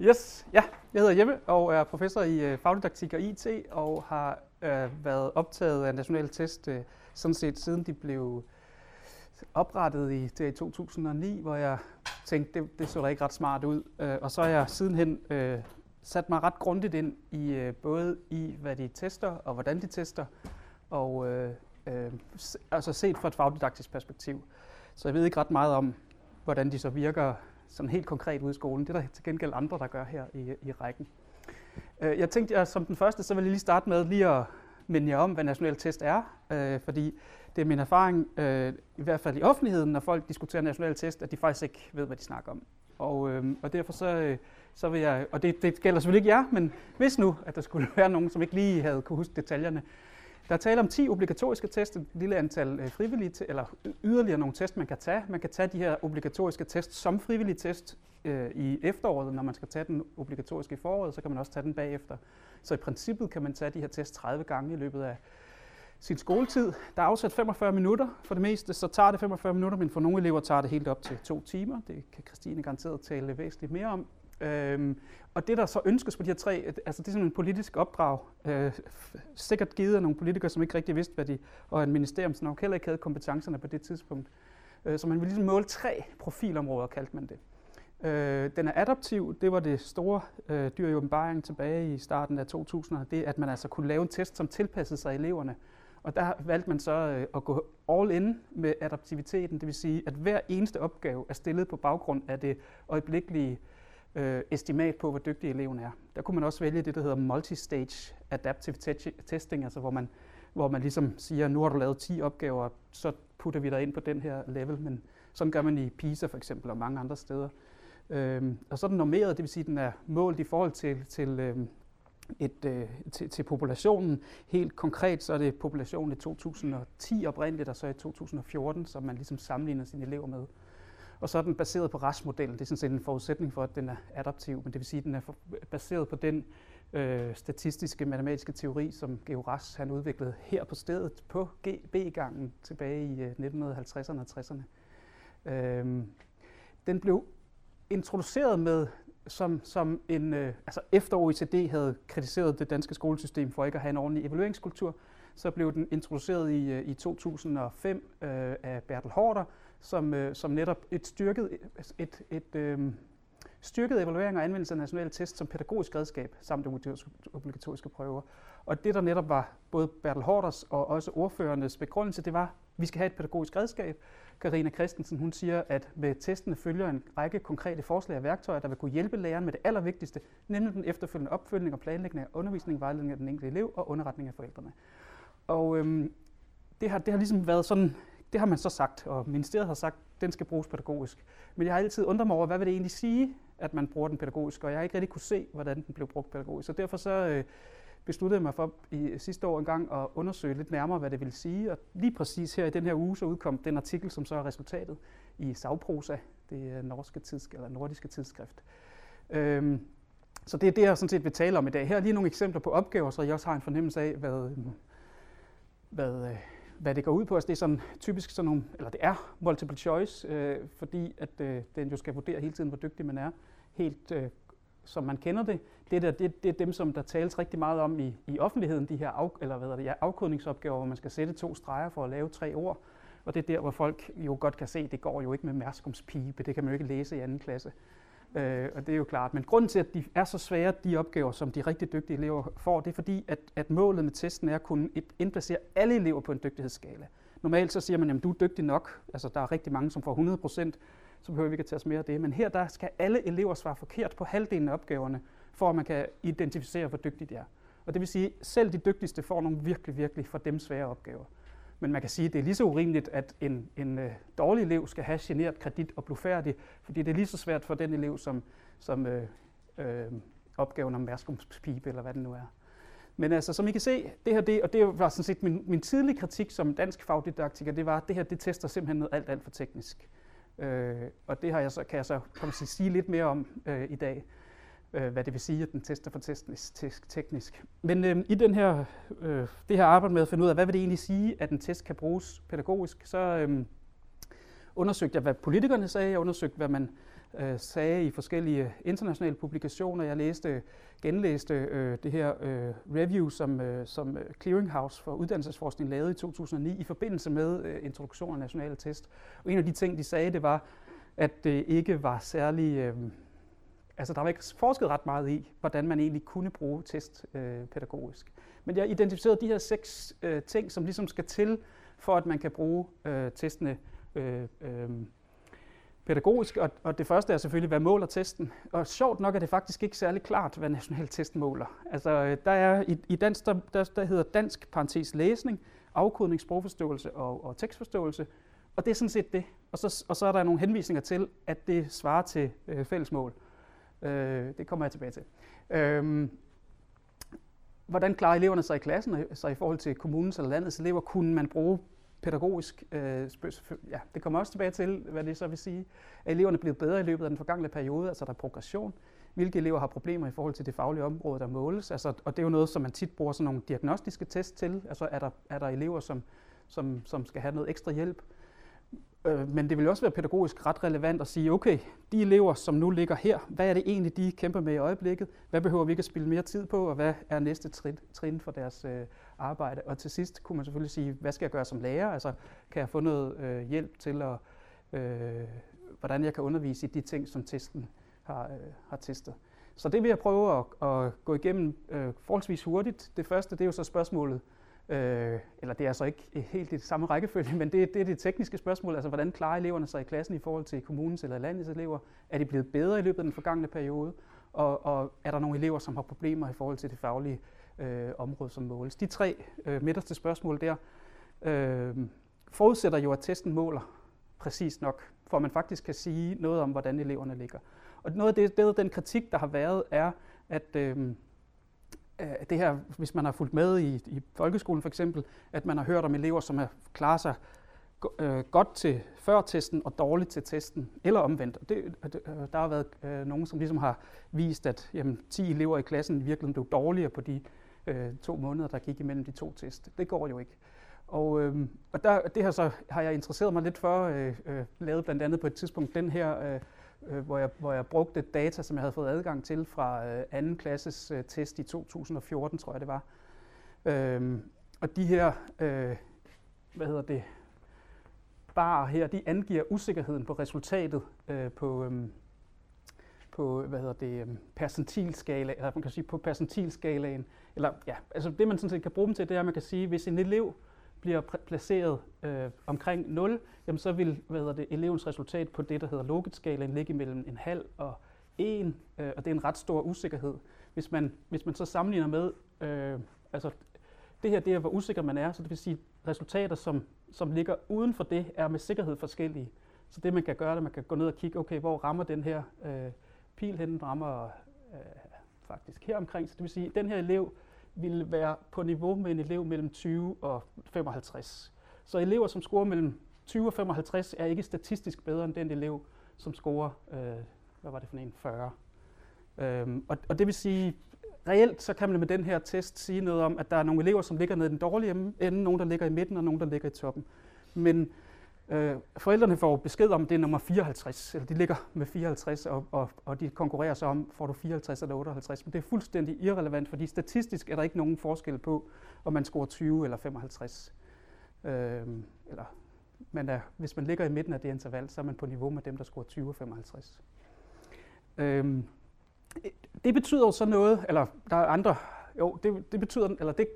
Yes, ja. Jeg hedder Jeppe og er professor i øh, fagdidaktik og IT og har øh, været optaget af nationale test øh, sådan set siden de blev oprettet i, det i 2009, hvor jeg tænkte, det, det så da ikke ret smart ud. Øh, og så har jeg sidenhen øh, sat mig ret grundigt ind i øh, både i, hvad de tester og hvordan de tester, og øh, øh, altså set fra et fagdidaktisk perspektiv. Så jeg ved ikke ret meget om, hvordan de så virker sådan helt konkret ude i skolen. Det er der til gengæld andre, der gør her i, i rækken. Øh, jeg tænkte, at som den første, så vil jeg lige starte med lige at minde jer om, hvad national test er, øh, fordi det er min erfaring, øh, i hvert fald i offentligheden, når folk diskuterer national test, at de faktisk ikke ved, hvad de snakker om. Og, øh, og derfor så, øh, så vil jeg, og det, det gælder selvfølgelig ikke jer, men hvis nu, at der skulle være nogen, som ikke lige havde kunne huske detaljerne, der er tale om 10 obligatoriske test, et lille antal øh, frivillige, eller yderligere nogle test, man kan tage. Man kan tage de her obligatoriske test som frivillige test øh, i efteråret, når man skal tage den obligatoriske i foråret, så kan man også tage den bagefter. Så i princippet kan man tage de her test 30 gange i løbet af sin skoletid. Der er afsat 45 minutter for det meste, så tager det 45 minutter, men for nogle elever tager det helt op til to timer. Det kan Christine garanteret tale væsentligt mere om. Øhm, og det, der så ønskes på de her tre, altså det er sådan en politisk opdrag, øh, sikkert givet af nogle politikere, som ikke rigtig vidste, hvad de, og en ministerium, som nok heller ikke havde kompetencerne på det tidspunkt. Øh, så man ville ligesom måle tre profilområder, kaldte man det. Øh, den er adaptiv, det var det store øh, dyr i åbenbaring tilbage i starten af 2000'erne, det at man altså kunne lave en test, som tilpassede sig eleverne. Og der valgte man så øh, at gå all in med adaptiviteten, det vil sige, at hver eneste opgave er stillet på baggrund af det øjeblikkelige øh, øh, estimat på, hvor dygtig eleven er. Der kunne man også vælge det, der hedder multistage adaptive testing, altså hvor man, hvor man ligesom siger, nu har du lavet 10 opgaver, så putter vi dig ind på den her level, men sådan gør man i PISA for eksempel og mange andre steder. Øhm, og så er den normeret, det vil sige, at den er målt i forhold til, til, øhm, et, øh, til, til populationen. Helt konkret så er det populationen i 2010 oprindeligt, og så i 2014, som man ligesom sammenligner sine elever med. Og så er den baseret på RAS-modellen. Det er sådan set en forudsætning for, at den er adaptiv, men det vil sige, at den er baseret på den øh, statistiske matematiske teori, som Geo Ras han udviklede her på stedet på B-gangen tilbage i øh, 1950'erne og 60'erne. Øhm, den blev introduceret med som, som en, øh, altså efter OECD havde kritiseret det danske skolesystem for ikke at have en ordentlig evalueringskultur, så blev den introduceret i, øh, i 2005 øh, af Bertel Hårder, som, øh, som netop et styrket, altså et, et, øh, styrket evaluering og anvendelse af nationale test som pædagogisk redskab samt obligatoriske prøver. Og det, der netop var både Bertel Hårders og også ordførernes begrundelse, det var, at vi skal have et pædagogisk redskab. Karina Christensen hun siger, at med testene følger en række konkrete forslag og værktøjer, der vil kunne hjælpe læreren med det allervigtigste, nemlig den efterfølgende opfølgning og planlægning af undervisning, vejledning af den enkelte elev og underretning af forældrene. Og øhm, det, har, det har ligesom været sådan det har man så sagt, og ministeriet har sagt, at den skal bruges pædagogisk. Men jeg har altid undret mig over, hvad vil det egentlig sige, at man bruger den pædagogisk, og jeg har ikke rigtig kunne se, hvordan den blev brugt pædagogisk. Så derfor så øh, besluttede jeg mig for i sidste år engang at undersøge lidt nærmere, hvad det vil sige. Og lige præcis her i den her uge, så udkom den artikel, som så er resultatet i Sagprosa, det øh, norske tidsk- eller nordiske tidsskrift. Øhm, så det er det, jeg sådan set vil tale om i dag. Her er lige nogle eksempler på opgaver, så jeg også har en fornemmelse af, hvad, øh, hvad, øh, hvad det går ud på. Altså det er sådan typisk sådan nogle, eller det er multiple choice, øh, fordi at øh, den jo skal vurdere hele tiden, hvor dygtig man er, helt øh, som man kender det. Det, der, det, det er dem, som der tales rigtig meget om i, i offentligheden, de her af, eller hvad det, ja, afkodningsopgaver, hvor man skal sætte to streger for at lave tre ord. Og det er der, hvor folk jo godt kan se, at det går jo ikke med mærskums Det kan man jo ikke læse i anden klasse. Øh, og det er jo klart. Men grunden til, at de er så svære, de opgaver, som de rigtig dygtige elever får, det er fordi, at, at målet med testen er at kunne indplacere alle elever på en dygtighedsskala. Normalt så siger man, at du er dygtig nok. Altså, der er rigtig mange, som får 100 procent, så behøver vi ikke at tage os mere af det. Men her der skal alle elever svare forkert på halvdelen af opgaverne, for at man kan identificere, hvor dygtige de er. Og det vil sige, at selv de dygtigste får nogle virkelig, virkelig for dem svære opgaver. Men man kan sige, at det er lige så urimeligt, at en, en øh, dårlig elev skal have generet kredit og blive færdig, fordi det er lige så svært for den elev, som, som øh, øh, opgaven om værskumspibe, eller hvad det nu er. Men altså, som I kan se, det her, det, og det var sådan set min, min tidlige kritik som dansk fagdidaktiker, det var, at det her, det tester simpelthen noget alt, alt for teknisk. Øh, og det har jeg så, kan jeg så komme til at sige lidt mere om øh, i dag øh, hvad det vil sige, at den tester for teknisk. teknisk. Men øh, i den her, øh, det her arbejde med at finde ud af, hvad vil det egentlig sige, at en test kan bruges pædagogisk, så øh, undersøgte jeg, hvad politikerne sagde, jeg undersøgte, hvad man øh, sagde i forskellige internationale publikationer. Jeg læste, genlæste øh, det her øh, review, som, øh, som øh, Clearinghouse for Uddannelsesforskning lavede i 2009 i forbindelse med øh, introduktion af nationale test. Og en af de ting, de sagde, det var, at det ikke var særlig... Øh, altså, der var ikke forsket ret meget i, hvordan man egentlig kunne bruge test øh, pædagogisk. Men jeg identificerede de her seks øh, ting, som ligesom skal til, for at man kan bruge øh, testene øh, øh, pædagogisk, og, og det første er selvfølgelig, hvad måler testen? Og sjovt nok er det faktisk ikke særlig klart, hvad national test måler. Altså, øh, der er i, i dansk, der, der, der hedder dansk parentes læsning, afkodning, sprogforståelse og, og tekstforståelse, og det er sådan set det. Og så, og så er der nogle henvisninger til, at det svarer til øh, fællesmål. Øh, det kommer jeg tilbage til. Øh, hvordan klarer eleverne sig i klassen, så i forhold til kommunens eller landets elever, kunne man bruge pædagogisk, øh, ja, det kommer også tilbage til, hvad det så vil sige, at eleverne er blevet bedre i løbet af den forgangne periode, altså der er progression, hvilke elever har problemer i forhold til det faglige område, der måles, altså, og det er jo noget, som man tit bruger sådan nogle diagnostiske test til, altså er der, er der elever, som, som, som skal have noget ekstra hjælp, Øh, men det vil også være pædagogisk ret relevant at sige, okay, de elever, som nu ligger her, hvad er det egentlig, de kæmper med i øjeblikket? Hvad behøver vi ikke at spille mere tid på, og hvad er næste trin, trin for deres øh, arbejde? Og til sidst kunne man selvfølgelig sige, hvad skal jeg gøre som lærer? Altså, kan jeg få noget øh, hjælp til, at, øh, hvordan jeg kan undervise i de ting, som testen har, øh, har testet? Så det vil jeg prøve at, at gå igennem øh, forholdsvis hurtigt. Det første, det er jo så spørgsmålet, Øh, eller det er altså ikke helt i samme rækkefølge, men det, det er det tekniske spørgsmål, altså hvordan klarer eleverne sig i klassen i forhold til kommunens eller landets elever? Er de blevet bedre i løbet af den forgangne periode? Og, og er der nogle elever, som har problemer i forhold til det faglige øh, område, som måles? De tre øh, midterste spørgsmål der øh, forudsætter jo, at testen måler præcis nok, for at man faktisk kan sige noget om, hvordan eleverne ligger. Og noget af det, det den kritik, der har været, er, at øh, Øh, det her, hvis man har fulgt med i, i folkeskolen for eksempel, at man har hørt om elever, som har klaret sig øh, godt til før testen og dårligt til testen, eller omvendt. Øh, det, øh, der har været øh, nogen, som ligesom har vist, at jamen, 10 elever i klassen virkelig blev dårligere på de øh, to måneder, der gik imellem de to test. Det går jo ikke. Og, øh, og der, det her så har jeg interesseret mig lidt for, øh, øh, lavet blandt andet på et tidspunkt den her øh, øh, hvor, jeg, hvor jeg brugte data, som jeg havde fået adgang til fra øh, anden klasses øh, test i 2014, tror jeg det var. Øh, og de her, øh, hvad hedder det, bare her, de angiver usikkerheden på resultatet øh, på, øh, på hvad hedder det, øhm, percentilskala, eller man kan sige på percentilskalaen. Eller, ja, altså det man sådan set kan bruge dem til, det er, at man kan sige, hvis en elev bliver placeret øh, omkring 0, jamen så vil hvad hedder det, elevens resultat på det, der hedder Logit-skalaen, ligge mellem en halv og 1, øh, og det er en ret stor usikkerhed. Hvis man, hvis man så sammenligner med, øh, altså det her det er, hvor usikker man er, så det vil sige, resultater, som, som ligger uden for det, er med sikkerhed forskellige. Så det man kan gøre, er, at man kan gå ned og kigge, okay, hvor rammer den her øh, pil hen, den rammer øh, faktisk her omkring. Så det vil sige, at den her elev ville være på niveau med en elev mellem 20 og 55. Så elever, som scorer mellem 20 og 55, er ikke statistisk bedre end den elev, som scorer, øh, hvad var det for en, 40. Øhm, og, og det vil sige, reelt så kan man med den her test sige noget om, at der er nogle elever, som ligger nede i den dårlige ende, nogle, der ligger i midten, og nogle, der ligger i toppen. Men Øh, forældrene får besked om, at det er nummer 54, eller de ligger med 54, og, og, og de konkurrerer så om, får du 54 eller 58. Men det er fuldstændig irrelevant, fordi statistisk er der ikke nogen forskel på, om man scorer 20 eller 55. Øh, eller, man er, hvis man ligger i midten af det interval, så er man på niveau med dem, der scorer 20 og 55. Øh, det betyder jo så noget, eller der er andre, jo, det, det betyder, eller det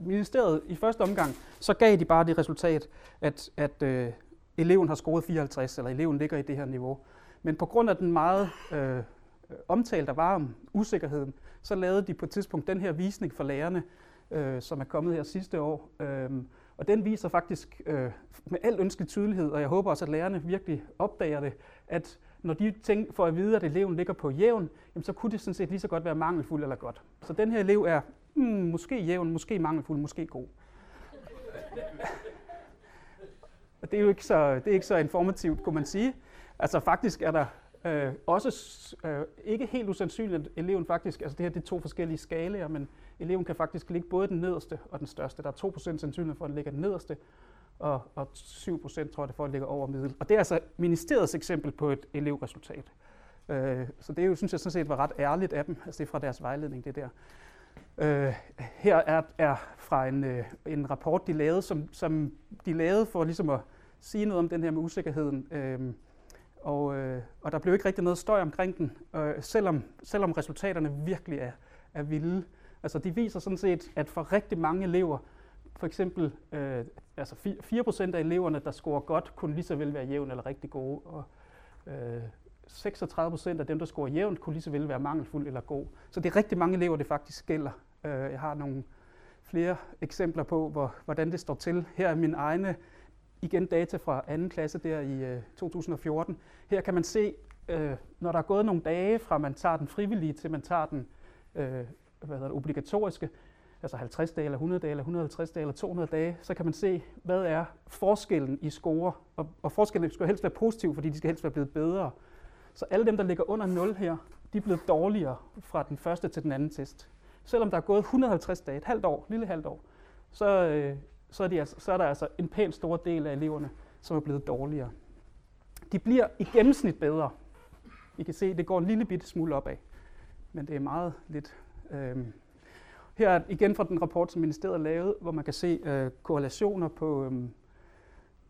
ministeriet i første omgang, så gav de bare det resultat, at, at øh, eleven har scoret 54, eller eleven ligger i det her niveau. Men på grund af den meget øh, omtalte der var om usikkerheden, så lavede de på et tidspunkt den her visning for lærerne, øh, som er kommet her sidste år. Øh, og den viser faktisk øh, med al ønskelig tydelighed, og jeg håber også, at lærerne virkelig opdager det, at når de tænker, får at vide, at eleven ligger på jævn, jamen, så kunne det sådan set lige så godt være mangelfuld eller godt. Så den her elev er mm, måske jævn, måske mangelfuld, måske god. Og det er jo ikke så, det er ikke så informativt, kunne man sige. Altså faktisk er der øh, også øh, ikke helt usandsynligt, at eleven faktisk, altså det her det er to forskellige skalaer, men eleven kan faktisk ligge både den nederste og den største. Der er 2% sandsynlighed for, at den ligger den nederste, og, og 7 procent tror jeg, det for at ligge over middel. Og det er altså ministeriets eksempel på et elevresultat. Øh, så det er jo, synes jeg sådan set var ret ærligt af dem, altså det er fra deres vejledning, det der. Øh, her er, er fra en, øh, en rapport, de lavede, som, som de lavede for ligesom at sige noget om den her med usikkerheden. Øh, og, øh, og der blev ikke rigtig noget støj omkring den, øh, selvom, selvom resultaterne virkelig er, er vilde. Altså de viser sådan set, at for rigtig mange elever, for eksempel øh, altså 4% af eleverne, der scorer godt, kunne lige så vel være jævn eller rigtig gode. Og, øh, 36% af dem, der scorer jævnt, kunne lige så vel være mangelfuld eller god. Så det er rigtig mange elever, det faktisk gælder. Øh, jeg har nogle flere eksempler på, hvor, hvordan det står til. Her er min egne igen data fra anden klasse der i øh, 2014. Her kan man se, øh, når der er gået nogle dage fra man tager den frivillige til man tager den øh, hvad hedder det, obligatoriske, altså 50 dage, eller 100 dage, eller 150 dage, eller 200 dage, så kan man se, hvad er forskellen i score. Og, og forskellen skal helst være positiv, fordi de skal helst være blevet bedre. Så alle dem, der ligger under 0 her, de er blevet dårligere fra den første til den anden test. Selvom der er gået 150 dage, et halvt år, lille halvt år, så, øh, så, er de altså, så er der altså en pæn stor del af eleverne, som er blevet dårligere. De bliver i gennemsnit bedre. I kan se, det går en lille bitte smule opad, men det er meget lidt. Øh, her er igen fra den rapport, som ministeriet lavede, hvor man kan se øh, korrelationer på, øhm,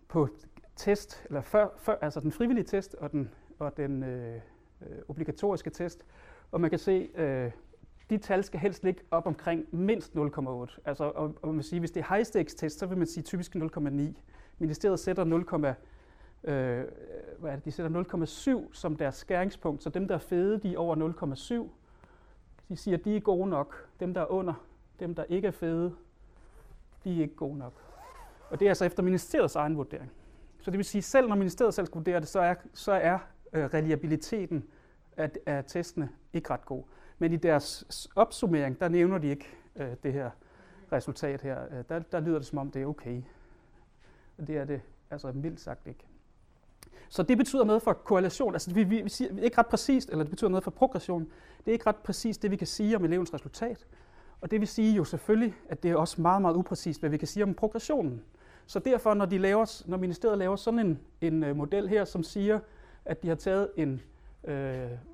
på test, eller før, før, altså den frivillige test og den og den øh, øh obligatoriske test. Og man kan se, øh, de tal skal helst ligge op omkring mindst 0,8. Altså, og, og man sige, hvis det er high stakes test, så vil man sige typisk 0,9. Ministeriet sætter 0, øh, hvad er det, de sætter 0,7 som deres skæringspunkt, så dem, der er fede, de er over 0,7. De siger, at de er gode nok. Dem, der er under, dem, der ikke er fede, de er ikke gode nok. Og det er altså efter ministeriets egen vurdering. Så det vil sige, selv når ministeriet selv skal vurdere det, så er, så er øh, reliabiliteten af, af testene ikke ret god. Men i deres opsummering, der nævner de ikke øh, det her resultat her. Øh, der, der lyder det som om, det er okay. Og det er det altså mildt sagt ikke. Så det betyder noget for korrelation. Altså vi, vi, vi siger ikke ret præcist, eller det betyder noget for progression. Det er ikke ret præcist det, vi kan sige om elevens resultat. Og det vil sige jo selvfølgelig, at det er også meget, meget upræcist, hvad vi kan sige om progressionen. Så derfor, når, de laver, når ministeriet laver sådan en, en uh, model her, som siger, at de har taget en, øh,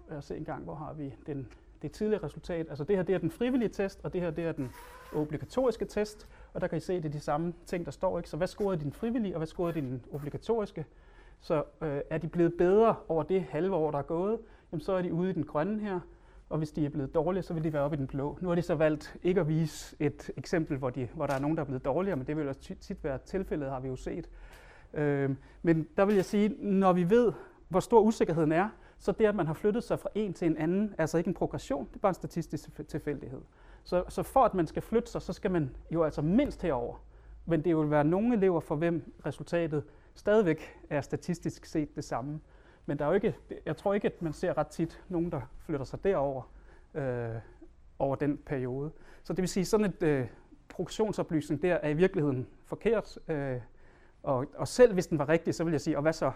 lad os se en gang, hvor har vi den, det tidlige resultat. Altså det her det er den frivillige test, og det her det er den obligatoriske test. Og der kan I se, at det er de samme ting, der står. Ikke? Så hvad scorede din frivillige, og hvad scorede din obligatoriske? Så øh, er de blevet bedre over det halve år, der er gået, jamen så er de ude i den grønne her. Og hvis de er blevet dårlige, så vil de være oppe i den blå. Nu har de så valgt ikke at vise et eksempel, hvor, de, hvor der er nogen, der er blevet dårligere, men det vil også tit, tit være tilfældet, har vi jo set. Øh, men der vil jeg sige, når vi ved, hvor stor usikkerheden er, så det, at man har flyttet sig fra en til en anden, er altså ikke en progression, det er bare en statistisk tilfældighed. Så, så for at man skal flytte sig, så skal man jo altså mindst herover. Men det vil være nogle elever, for hvem resultatet stadigvæk er statistisk set det samme. Men der er jo ikke, jeg tror ikke, at man ser ret tit nogen, der flytter sig derover øh, over den periode. Så det vil sige, sådan et øh, produktionsoplysning der er i virkeligheden forkert. Øh, og, og selv hvis den var rigtig, så vil jeg sige, og hvad så?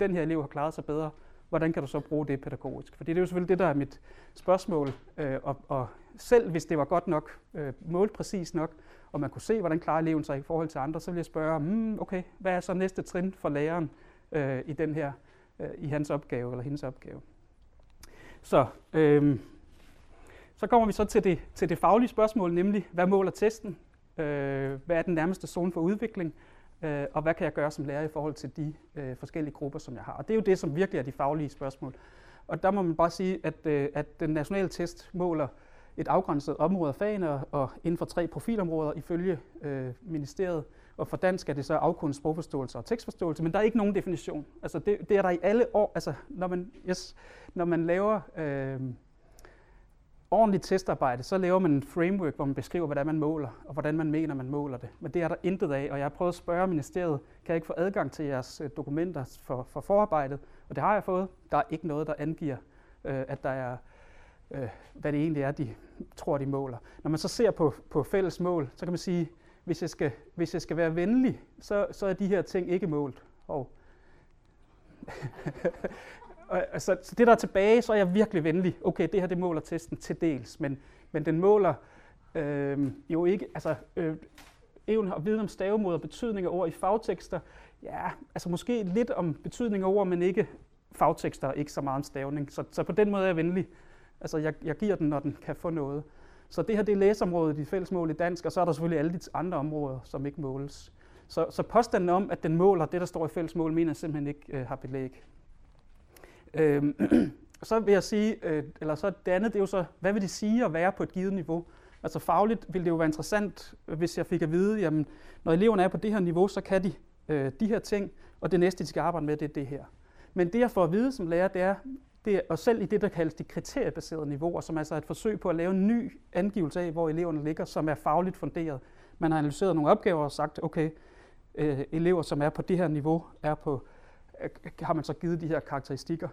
den her elev har klaret sig bedre, hvordan kan du så bruge det pædagogisk? For det er jo selvfølgelig det, der er mit spørgsmål. Øh, og, og selv hvis det var godt nok, øh, målt præcis nok, og man kunne se, hvordan klarer eleven sig i forhold til andre, så vil jeg spørge, mm, okay, hvad er så næste trin for læreren øh, i den her, øh, i hans opgave eller hendes opgave? Så, øh, så kommer vi så til det, til det faglige spørgsmål, nemlig, hvad måler testen? Øh, hvad er den nærmeste zone for udvikling? øh, og hvad kan jeg gøre som lærer i forhold til de øh, forskellige grupper, som jeg har. Og det er jo det, som virkelig er de faglige spørgsmål. Og der må man bare sige, at, øh, at den nationale test måler et afgrænset område af fagene og, og inden for tre profilområder ifølge øh, ministeriet. Og for dansk er det så afkunst, sprogforståelse og tekstforståelse, men der er ikke nogen definition. Altså det, det er der i alle år. Altså når man, yes, når man laver øh, ordentligt testarbejde, så laver man en framework, hvor man beskriver, hvordan man måler, og hvordan man mener, man måler det. Men det er der intet af, og jeg har prøvet at spørge ministeriet, kan jeg ikke få adgang til jeres øh, dokumenter for, for forarbejdet? Og det har jeg fået. Der er ikke noget, der angiver, øh, at der er, øh, hvad det egentlig er, de tror, de måler. Når man så ser på, på fælles mål, så kan man sige, hvis jeg skal, hvis jeg skal være venlig, så, så er de her ting ikke målt. Og altså, så det, der er tilbage, så er jeg virkelig venlig. Okay, det her det måler testen til dels, men, men den måler øh, jo ikke, altså, øh, evnen og viden om stavemåder, betydning af ord i fagtekster. Ja, altså måske lidt om betydning af ord, men ikke fagtekster, ikke så meget om stavning. Så, så på den måde er jeg venlig. Altså jeg, jeg giver den, når den kan få noget. Så det her det er læseområdet i fællesmål i dansk, og så er der selvfølgelig alle de andre områder, som ikke måles. Så, så påstanden om, at den måler det, der står i fællesmål, mener jeg simpelthen ikke øh, har belæg. Øh, så vil jeg sige, øh, eller så det andet, det er jo så, hvad vil det sige at være på et givet niveau? Altså fagligt ville det jo være interessant, øh, hvis jeg fik at vide, jamen, når eleverne er på det her niveau, så kan de øh, de her ting, og det næste, de skal arbejde med, det er det her. Men det, jeg får at vide som lærer, det er, det er, og selv i det, der kaldes de kriteriebaserede niveauer, som altså er et forsøg på at lave en ny angivelse af, hvor eleverne ligger, som er fagligt funderet. Man har analyseret nogle opgaver og sagt, okay, øh, elever, som er på det her niveau, er på, øh, har man så givet de her karakteristikker.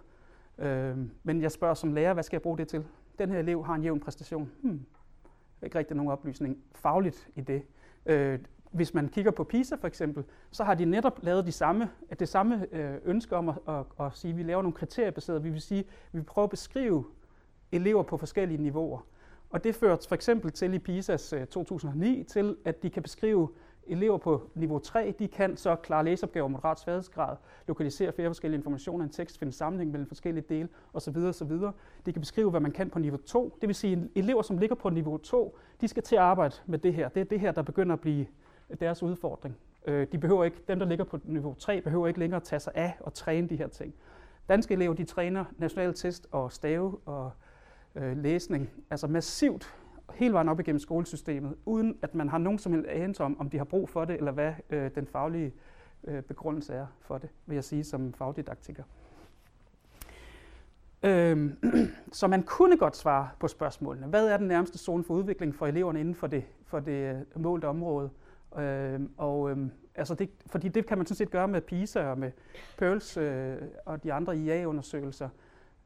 Øh, men jeg spørger som lærer, hvad skal jeg bruge det til? Den her elev har en jævn præstation. Hmm, ikke rigtig nogen oplysning fagligt i det. Øh, hvis man kigger på PISA for eksempel, så har de netop lavet de samme, det samme øh, ønske om at, at, at sige, at vi laver nogle kriteriebaseret. Vi vil sige, at vi vil prøve at beskrive elever på forskellige niveauer. Og det fører for eksempel til i PISAs øh, 2009 til, at de kan beskrive elever på niveau 3, de kan så klare læseopgaver moderat sværhedsgrad, lokalisere flere forskellige informationer i en tekst, finde sammenhæng mellem forskellige dele osv. osv. De kan beskrive, hvad man kan på niveau 2. Det vil sige, at elever, som ligger på niveau 2, de skal til at arbejde med det her. Det er det her, der begynder at blive deres udfordring. Øh, de behøver ikke, dem, der ligger på niveau 3, behøver ikke længere at tage sig af og træne de her ting. Danske elever, de træner nationale test og stave og øh, læsning, altså massivt hele vejen op igennem skolesystemet, uden at man har nogen som helst anelse om, om de har brug for det, eller hvad øh, den faglige øh, begrundelse er for det, vil jeg sige som fagdidaktiker. Øhm, så man kunne godt svare på spørgsmålene. Hvad er den nærmeste zone for udvikling for eleverne inden for det, for det øh, målte område? Øh, og, øh, altså det, fordi det kan man sådan set gøre med PISA og med Pearls øh, og de andre IA-undersøgelser.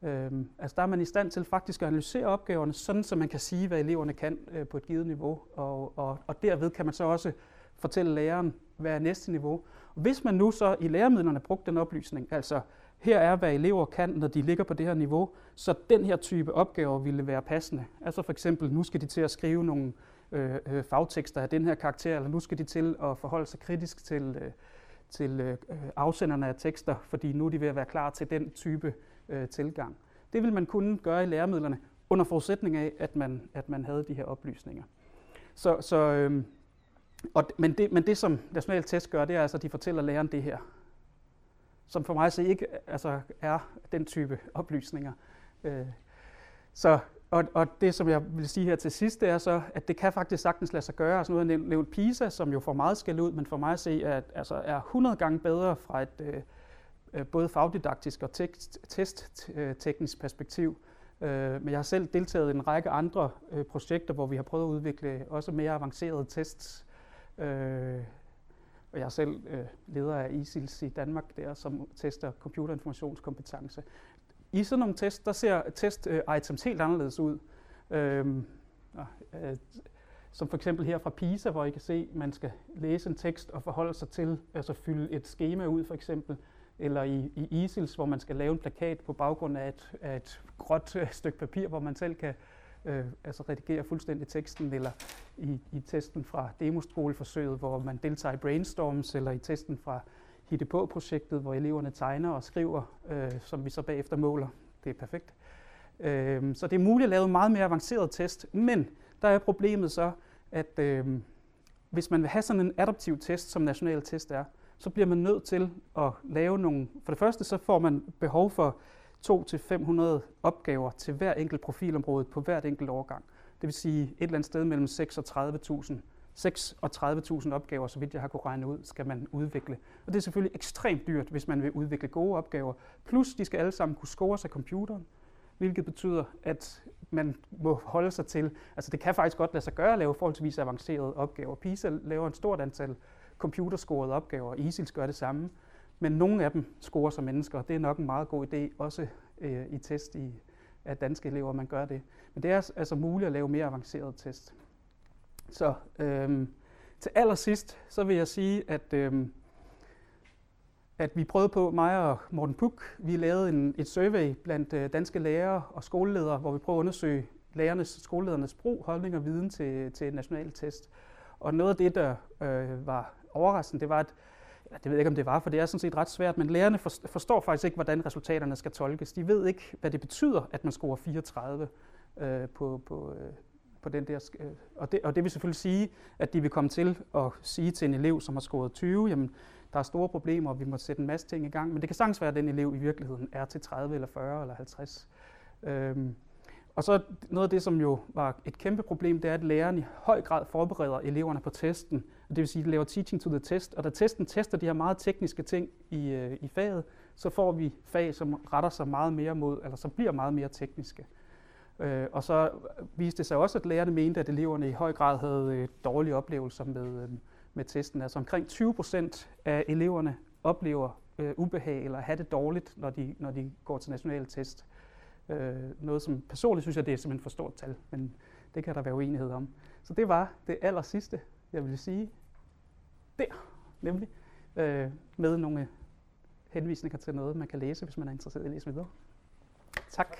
Øh, altså der er man i stand til faktisk at analysere opgaverne, sådan så man kan sige, hvad eleverne kan øh, på et givet niveau. Og, og, og derved kan man så også fortælle læreren, hvad er næste niveau. Og hvis man nu så i læremidlerne brugte den oplysning, altså her er, hvad elever kan, når de ligger på det her niveau, så den her type opgaver ville være passende. Altså for eksempel, nu skal de til at skrive nogle øh, øh, fagtekster af den her karakter, eller nu skal de til at forholde sig kritisk til, øh, til øh, øh, afsenderne af tekster, fordi nu er de ved at være klar til den type øh, tilgang. Det vil man kunne gøre i læremidlerne, under forudsætning af, at man, at man havde de her oplysninger. Så, så, øh, og, men, det, men det, som National Test gør, det er altså, at de fortæller læreren det her, som for mig så ikke altså, er den type oplysninger. Øh, så og, og det, som jeg vil sige her til sidst, det er så, at det kan faktisk sagtens lade sig gøre. Altså nu har jeg nævnt PISA, som jo får meget skæld ud, men for mig at se, at altså, er 100 gange bedre fra et øh, øh både fagdidaktisk og testteknisk øh, perspektiv. Øh, men jeg har selv deltaget i en række andre øh, projekter, hvor vi har prøvet at udvikle også mere avancerede tests. Øh, og jeg er selv øh, leder af ISILS i Danmark, der som tester computerinformationskompetence i sådan nogle test, der ser test-items øh, helt anderledes ud. Øhm, øh, som for eksempel her fra PISA, hvor I kan se, at man skal læse en tekst og forholde sig til, altså fylde et schema ud for eksempel, eller i, i ISILS, hvor man skal lave en plakat på baggrund af et, af et gråt øh, stykke papir, hvor man selv kan øh, altså redigere fuldstændig teksten, eller i, i testen fra demoskoleforsøget, hvor man deltager i brainstorms, eller i testen fra hitte på projektet, hvor eleverne tegner og skriver, øh, som vi så bagefter måler. Det er perfekt. Øh, så det er muligt at lave en meget mere avanceret test, men der er problemet så, at øh, hvis man vil have sådan en adaptiv test, som national test er, så bliver man nødt til at lave nogle... For det første så får man behov for 2-500 opgaver til hver enkelt profilområde på hvert enkelt årgang. Det vil sige et eller andet sted mellem 6 og 30.000 36.000 opgaver, så vidt jeg har kunne regne ud, skal man udvikle. Og det er selvfølgelig ekstremt dyrt, hvis man vil udvikle gode opgaver. Plus, de skal alle sammen kunne score sig computeren, hvilket betyder, at man må holde sig til, altså det kan faktisk godt lade sig gøre at lave forholdsvis avancerede opgaver. PISA laver en stort antal computerscorede opgaver, og ISILS gør det samme, men nogle af dem scorer som mennesker, og det er nok en meget god idé, også øh, i test i, af danske elever, man gør det. Men det er altså muligt at lave mere avancerede test. Så øhm, til allersidst, så vil jeg sige, at, øhm, at vi prøvede på, mig og Morten Puk, vi lavede en, et survey blandt øh, danske lærere og skoleledere, hvor vi prøvede at undersøge lærernes, skoleledernes brug, holdning og viden til, til nationale test. Og noget af det, der øh, var overraskende, det var, at ja, det ved jeg ikke, om det var, for det er sådan set ret svært, men lærerne forstår faktisk ikke, hvordan resultaterne skal tolkes. De ved ikke, hvad det betyder, at man scorer 34 øh, på, på, øh, på den der. Øh, og, det, og det vil selvfølgelig sige, at de vil komme til at sige til en elev, som har scoret 20, jamen, der er store problemer, og vi må sætte en masse ting i gang. Men det kan sagtens være, at den elev i virkeligheden er til 30 eller 40 eller 50. Øhm, og så noget af det, som jo var et kæmpe problem, det er, at læreren i høj grad forbereder eleverne på testen. Det vil sige, at de laver teaching to the test, og da testen tester de her meget tekniske ting i, øh, i faget, så får vi fag, som retter sig meget mere mod, eller som bliver meget mere tekniske. Øh, og så viste det sig også, at lærerne mente, at eleverne i høj grad havde øh, dårlige oplevelser med, øh, med testen. Altså omkring 20 procent af eleverne oplever øh, ubehag eller have det dårligt, når de, når de går til nationale test. Øh, noget, som personligt synes jeg, det er simpelthen for stort tal, men det kan der være uenighed om. Så det var det aller sidste, jeg ville sige der, nemlig øh, med nogle henvisninger til noget, man kan læse, hvis man er interesseret i at læse videre. Tak.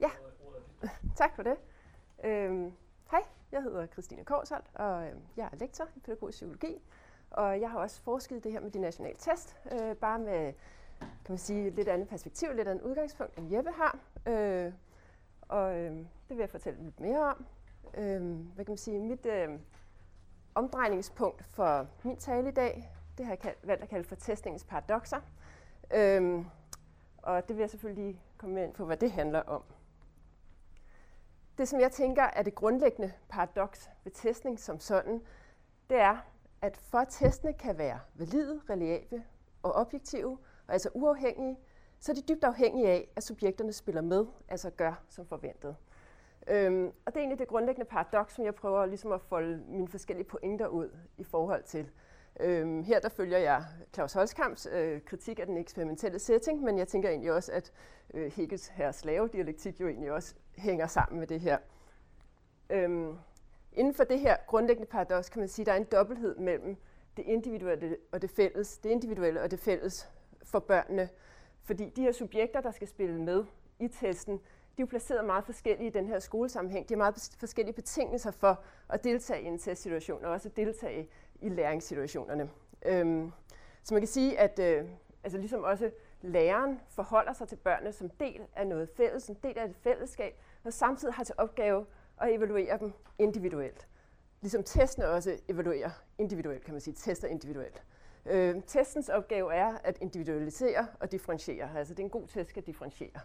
Ja, tak for det. Øhm, hej, jeg hedder Christine Korsholt, og øh, jeg er lektor i pædagogisk psykologi. Og jeg har også forsket det her med de nationale test, øh, bare med kan man sige, lidt andet perspektiv, lidt andet udgangspunkt, end Jeppe har. Øh, og øh, det vil jeg fortælle lidt mere om. Øh, hvad kan man sige, mit øh, omdrejningspunkt for min tale i dag, det har jeg kaldt, valgt at kalde for testningens paradoxer. Øh, og det vil jeg selvfølgelig lige komme ind på, hvad det handler om. Det, som jeg tænker er det grundlæggende paradoks ved testning som sådan, det er, at for at testene kan være valide, reliable og objektive, og altså uafhængige, så er de dybt afhængige af, at subjekterne spiller med, altså gør som forventet. Øhm, og det er egentlig det grundlæggende paradoks, som jeg prøver ligesom at folde mine forskellige pointer ud i forhold til. Øhm, her der følger jeg Claus Holskamps øh, kritik af den eksperimentelle setting, men jeg tænker egentlig også, at øh, Hegels her slave-dialektik jo egentlig også hænger sammen med det her. Øhm, inden for det her grundlæggende paradoks kan man sige, at der er en dobbelthed mellem det individuelle og det fælles, det individuelle og det fælles for børnene. Fordi de her subjekter, der skal spille med i testen, de er jo placeret meget forskellige i den her skolesammenhæng. De har meget forskellige betingelser for at deltage i en testsituation, og også at deltage i læringssituationerne. Øhm, så man kan sige, at øh, altså ligesom også læreren forholder sig til børnene som del af noget fælles, en del af et fællesskab, og samtidig har til opgave at evaluere dem individuelt. Ligesom testene også evaluerer individuelt, kan man sige, tester individuelt. Øh, testens opgave er at individualisere og differentiere. Altså det er en god test, at differentiere.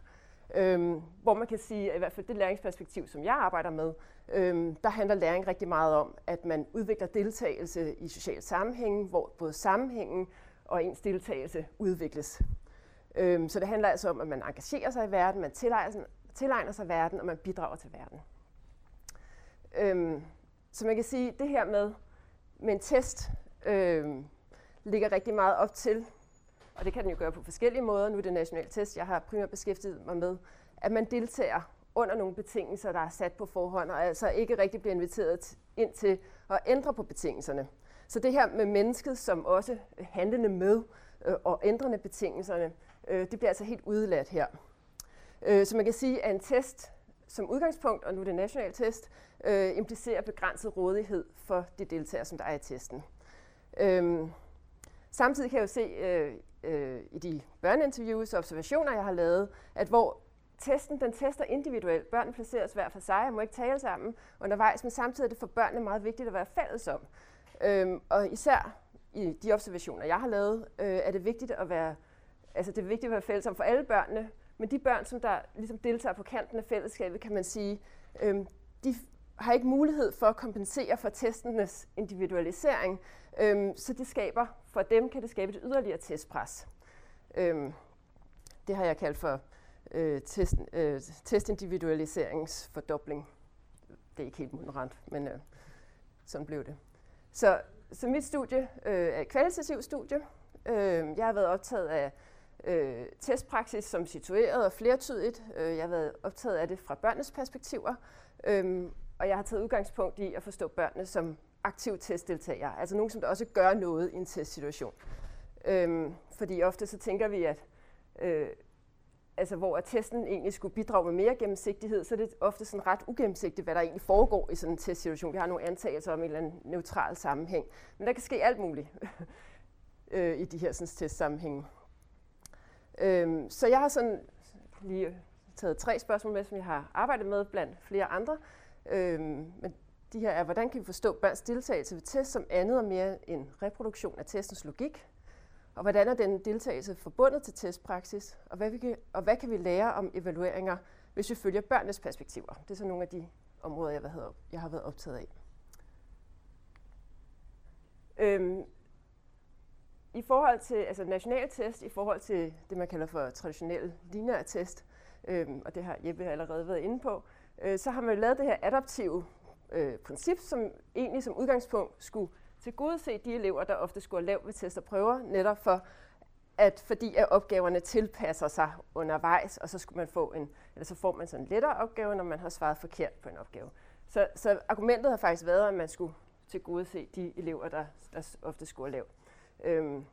Øhm, hvor man kan sige, at i hvert fald det læringsperspektiv, som jeg arbejder med, øhm, der handler læring rigtig meget om, at man udvikler deltagelse i social sammenhæng, hvor både sammenhængen og ens deltagelse udvikles. Øhm, så det handler altså om, at man engagerer sig i verden, man tilegner, tilegner sig verden, og man bidrager til verden. Øhm, så man kan sige, at det her med, med en test, øhm, ligger rigtig meget op til, og det kan den jo gøre på forskellige måder, nu er det nationale test, jeg har primært beskæftiget mig med, at man deltager under nogle betingelser, der er sat på forhånd, og altså ikke rigtig bliver inviteret ind til at ændre på betingelserne. Så det her med mennesket, som også handlende med øh, og ændrende betingelserne, øh, det bliver altså helt udeladt her. Øh, så man kan sige, at en test som udgangspunkt, og nu er det national test, øh, implicerer begrænset rådighed for de deltagere, som der er i testen. Øh, Samtidig kan jeg jo se øh, øh, i de børneinterviews og observationer, jeg har lavet, at hvor testen den tester individuelt. børn placeres hver for sig og må ikke tale sammen undervejs, men samtidig er det for børnene meget vigtigt at være fælles om. Øhm, og især i de observationer, jeg har lavet, øh, er det vigtigt at være altså det er vigtigt at være fælles om for alle børnene, men de børn, som der ligesom deltager på kanten af fællesskabet, kan man sige, øhm, de har ikke mulighed for at kompensere for testenes individualisering, øhm, så det skaber, for dem kan det skabe et yderligere testpres. Øhm, det har jeg kaldt for øh, test, øh, testindividualiseringsfordobling. Det er ikke helt monorant, men øh, sådan blev det. Så, så mit studie øh, er et kvalitativt studie. Øh, jeg har været optaget af øh, testpraksis som situeret og flertydigt. Øh, jeg har været optaget af det fra børnenes perspektiver. Øh, og jeg har taget udgangspunkt i at forstå børnene som aktive testdeltagere, altså nogen, som der også gør noget i en testsituation. Øh, fordi ofte så tænker vi, at øh, altså hvor at testen egentlig skulle bidrage med mere gennemsigtighed, så er det ofte sådan ret ugennemsigtigt, hvad der egentlig foregår i sådan en testsituation. Vi har nogle antagelser om en eller anden neutral sammenhæng. Men der kan ske alt muligt øh, i de her sådan, testsammenhænge. Øhm, så jeg har sådan lige taget tre spørgsmål med, som jeg har arbejdet med blandt flere andre. Øhm, men de her er, hvordan kan vi forstå børns deltagelse ved test som andet og mere en reproduktion af testens logik? Og hvordan er den deltagelse forbundet til testpraksis? Og hvad, vi kan, og hvad kan vi lære om evalueringer, hvis vi følger børnenes perspektiver? Det er så nogle af de områder, jeg, hvad jeg har været optaget af. Øhm, i forhold til altså national test, i forhold til det, man kalder for traditionelle lineære test, øh, og det har Jeppe allerede været inde på, øh, så har man lavet det her adaptive øh, princip, som egentlig som udgangspunkt skulle til gode se de elever, der ofte skulle lavt ved test og prøver, netop for, at fordi at opgaverne tilpasser sig undervejs, og så, skulle man få en, eller så får man sådan en lettere opgave, når man har svaret forkert på en opgave. Så, så argumentet har faktisk været, at man skulle til gode se de elever, der, der ofte skulle lavt. Øhm,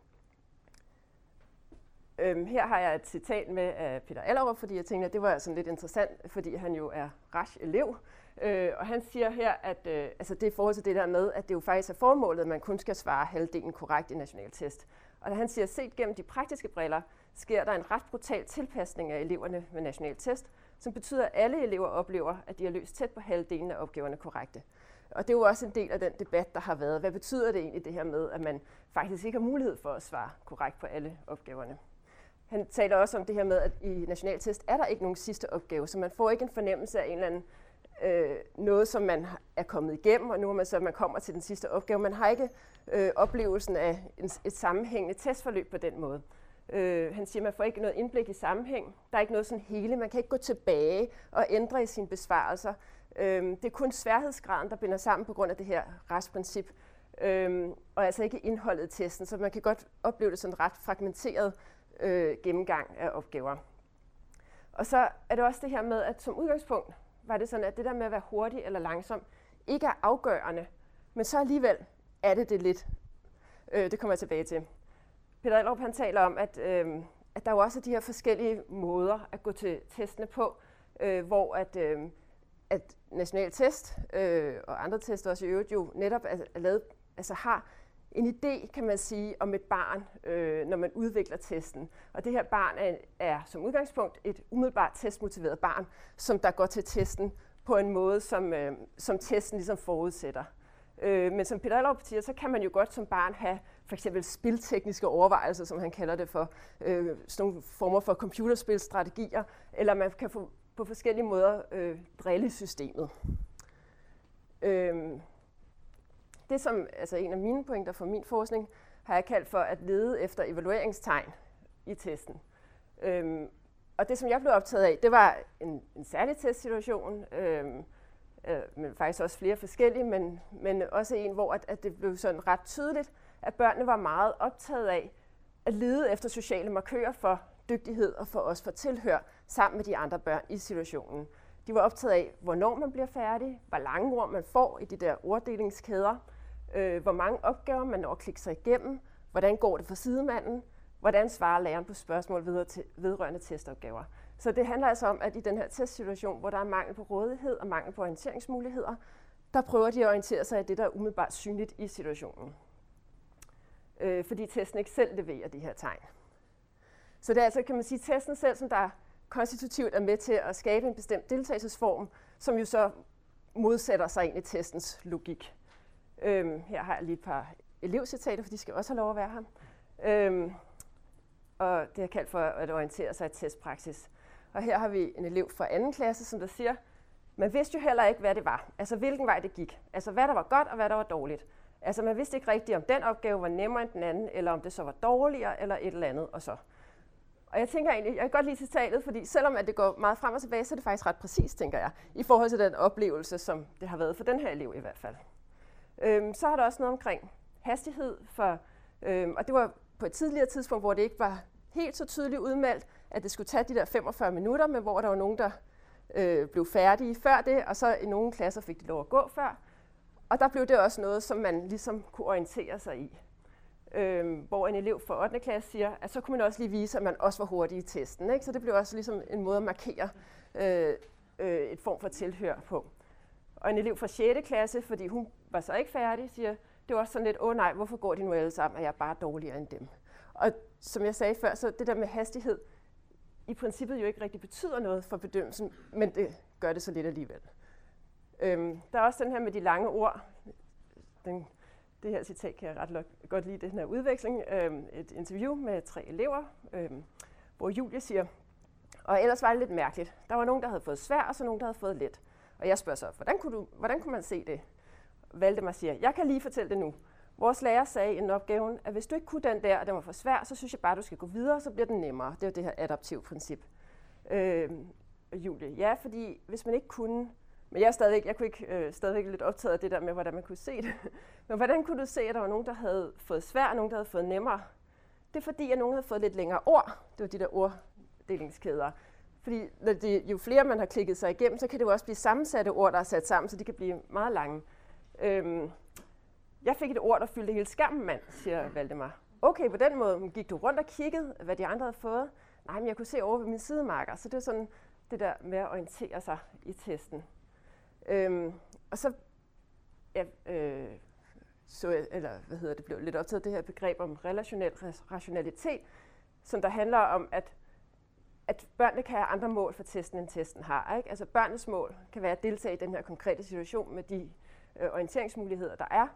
øhm, her har jeg et citat med af Peter Allerup, fordi jeg tænkte, at det var sådan lidt interessant, fordi han jo er rash elev, Øh, og han siger her, at øh, altså det er i forhold til det der med, at det jo faktisk er formålet, at man kun skal svare halvdelen korrekt i national test. Og da han siger, set gennem de praktiske briller, sker der en ret brutal tilpasning af eleverne med national test, som betyder, at alle elever oplever, at de har løst tæt på halvdelen af opgaverne korrekte. Og det er jo også en del af den debat, der har været. Hvad betyder det egentlig det her med, at man faktisk ikke har mulighed for at svare korrekt på alle opgaverne? Han taler også om det her med, at i nationaltest er der ikke nogen sidste opgave, så man får ikke en fornemmelse af en eller anden øh, noget, som man er kommet igennem, og nu er man så, man kommer til den sidste opgave. Man har ikke øh, oplevelsen af en, et sammenhængende testforløb på den måde. Øh, han siger, at man får ikke noget indblik i sammenhæng. Der er ikke noget sådan hele. Man kan ikke gå tilbage og ændre i sine besvarelser. Øh, det er kun sværhedsgraden, der binder sammen på grund af det her restprincip, øh, og altså ikke indholdet i testen. Så man kan godt opleve det som en ret fragmenteret øh, gennemgang af opgaver. Og så er det også det her med, at som udgangspunkt, var det sådan, at det der med at være hurtig eller langsom ikke er afgørende, men så alligevel er det det lidt. Øh, det kommer jeg tilbage til. Peter Elrup, han taler om, at, øh, at der jo også er de her forskellige måder at gå til testene på, øh, hvor at, øh, at national test øh, og andre tester også i øvrigt jo netop er, er lavet, altså har en idé, kan man sige, om et barn, øh, når man udvikler testen. Og det her barn er, er som udgangspunkt et umiddelbart testmotiveret barn, som der går til testen på en måde, som, øh, som testen ligesom forudsætter. Øh, men som Peter Allerup siger, så kan man jo godt som barn have for eksempel spiltekniske overvejelser, som han kalder det for, øh, sådan nogle former for computerspilstrategier, eller man kan få, på forskellige måder øh, drille systemet. Øh, det, som altså en af mine pointer for min forskning, har jeg kaldt for at lede efter evalueringstegn i testen. Øhm, og det, som jeg blev optaget af, det var en, en særlig testsituation, øhm, øh, men faktisk også flere forskellige, men, men også en, hvor at, at det blev sådan ret tydeligt, at børnene var meget optaget af at lede efter sociale markører for dygtighed og for os for tilhør sammen med de andre børn i situationen. De var optaget af, hvornår man bliver færdig, hvor lange ord man får i de der orddelingskæder, øh, hvor mange opgaver man når at klikke sig igennem, hvordan går det for sidemanden, hvordan svarer læreren på spørgsmål videre til, vedrørende testopgaver. Så det handler altså om, at i den her testsituation, hvor der er mangel på rådighed og mangel på orienteringsmuligheder, der prøver de at orientere sig i det, der er umiddelbart synligt i situationen. Øh, fordi testen ikke selv leverer de her tegn. Så det er altså, kan man sige, testen selv, som der konstitutivt er med til at skabe en bestemt deltagelsesform, som jo så modsætter sig ind i testens logik. Øhm, her har jeg lige et par elevcitater, for de skal også have lov at være her. Øhm, og det er kaldt for at orientere sig i testpraksis. Og her har vi en elev fra anden klasse, som der siger, man vidste jo heller ikke, hvad det var. Altså hvilken vej det gik. Altså hvad der var godt og hvad der var dårligt. Altså man vidste ikke rigtigt, om den opgave var nemmere end den anden, eller om det så var dårligere, eller et eller andet, og så. Og jeg tænker egentlig, jeg kan godt lide citatet, fordi selvom at det går meget frem og tilbage, så er det faktisk ret præcis, tænker jeg, i forhold til den oplevelse, som det har været for den her elev i hvert fald. Øhm, så har der også noget omkring hastighed, for, øhm, og det var på et tidligere tidspunkt, hvor det ikke var helt så tydeligt udmeldt, at det skulle tage de der 45 minutter, men hvor der var nogen, der øh, blev færdige før det, og så i nogle klasser fik de lov at gå før. Og der blev det også noget, som man ligesom kunne orientere sig i øh, hvor en elev fra 8. klasse siger, at så kunne man også lige vise, at man også var hurtig i testen. Ikke? Så det blev også ligesom en måde at markere øh, øh, et form for tilhør på. Og en elev fra 6. klasse, fordi hun var så ikke færdig, siger, det var også sådan lidt, åh oh, nej, hvorfor går de nu alle sammen, at jeg er bare dårligere end dem. Og som jeg sagde før, så det der med hastighed, i princippet jo ikke rigtig betyder noget for bedømmelsen, men det gør det så lidt alligevel. Øhm, der er også den her med de lange ord. Den, det her citat kan jeg ret godt lide, den her udveksling. øh, et interview med tre elever, øh, hvor Julie siger, og ellers var det lidt mærkeligt. Der var nogen, der havde fået svær, og så nogen, der havde fået let. Og jeg spørger så, hvordan kunne, du, hvordan kunne man se det? Valdemar siger, jeg kan lige fortælle det nu. Vores lærer sagde i en opgave, at hvis du ikke kunne den der, og den var for svær, så synes jeg bare, at du skal gå videre, så bliver den nemmere. Det er jo det her adaptive princip. Øh, Julie, ja, fordi hvis man ikke kunne, men jeg er stadigvæk, jeg kunne ikke, øh, stadigvæk lidt optaget af det der med, hvordan man kunne se det. Men hvordan kunne du se, at der var nogen, der havde fået svært, og nogen, der havde fået nemmere? Det er fordi, at nogen havde fået lidt længere ord. Det var de der orddelingskæder. Fordi når det, jo flere man har klikket sig igennem, så kan det jo også blive sammensatte ord, der er sat sammen, så de kan blive meget lange. Øhm, jeg fik et ord, der fyldte hele skærmen, mand, siger Valdemar. Okay, på den måde gik du rundt og kiggede, hvad de andre havde fået. Nej, men jeg kunne se over ved min sidemarker, så det er sådan det der med at orientere sig i testen. Øhm, og så ja, øh, så jeg, eller hvad hedder det, blev lidt optaget det her begreb om relationel rationalitet, som der handler om, at, at børnene kan have andre mål for testen, end testen har. Ikke? Altså børnenes mål kan være at deltage i den her konkrete situation med de øh, orienteringsmuligheder, der er,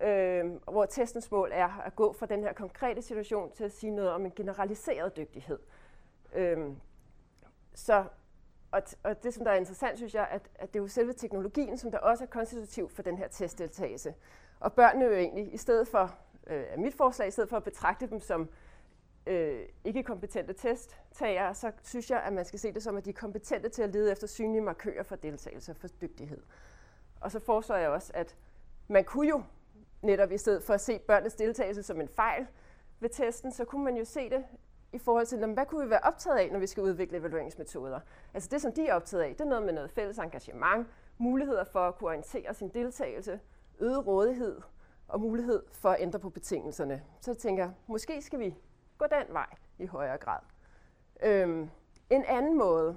øh, hvor testens mål er at gå fra den her konkrete situation til at sige noget om en generaliseret dygtighed. Øh, så, og, og det, som der er interessant, synes jeg, at, at det er jo selve teknologien, som der også er konstitutiv for den her testdeltagelse. Og børnene jo egentlig, i stedet for, øh, mit forslag, i stedet for at betragte dem som øh, ikke kompetente testtagere, så synes jeg, at man skal se det som, at de er kompetente til at lede efter synlige markører for deltagelse og for dygtighed. Og så foreslår jeg også, at man kunne jo netop i stedet for at se børnenes deltagelse som en fejl ved testen, så kunne man jo se det i forhold til, hvad kunne vi være optaget af, når vi skal udvikle evalueringsmetoder. Altså det, som de er optaget af, det er noget med noget fælles engagement, muligheder for at kunne orientere sin deltagelse, øget rådighed og mulighed for at ændre på betingelserne. Så tænker jeg, måske skal vi gå den vej i højere grad. Øhm, en anden måde,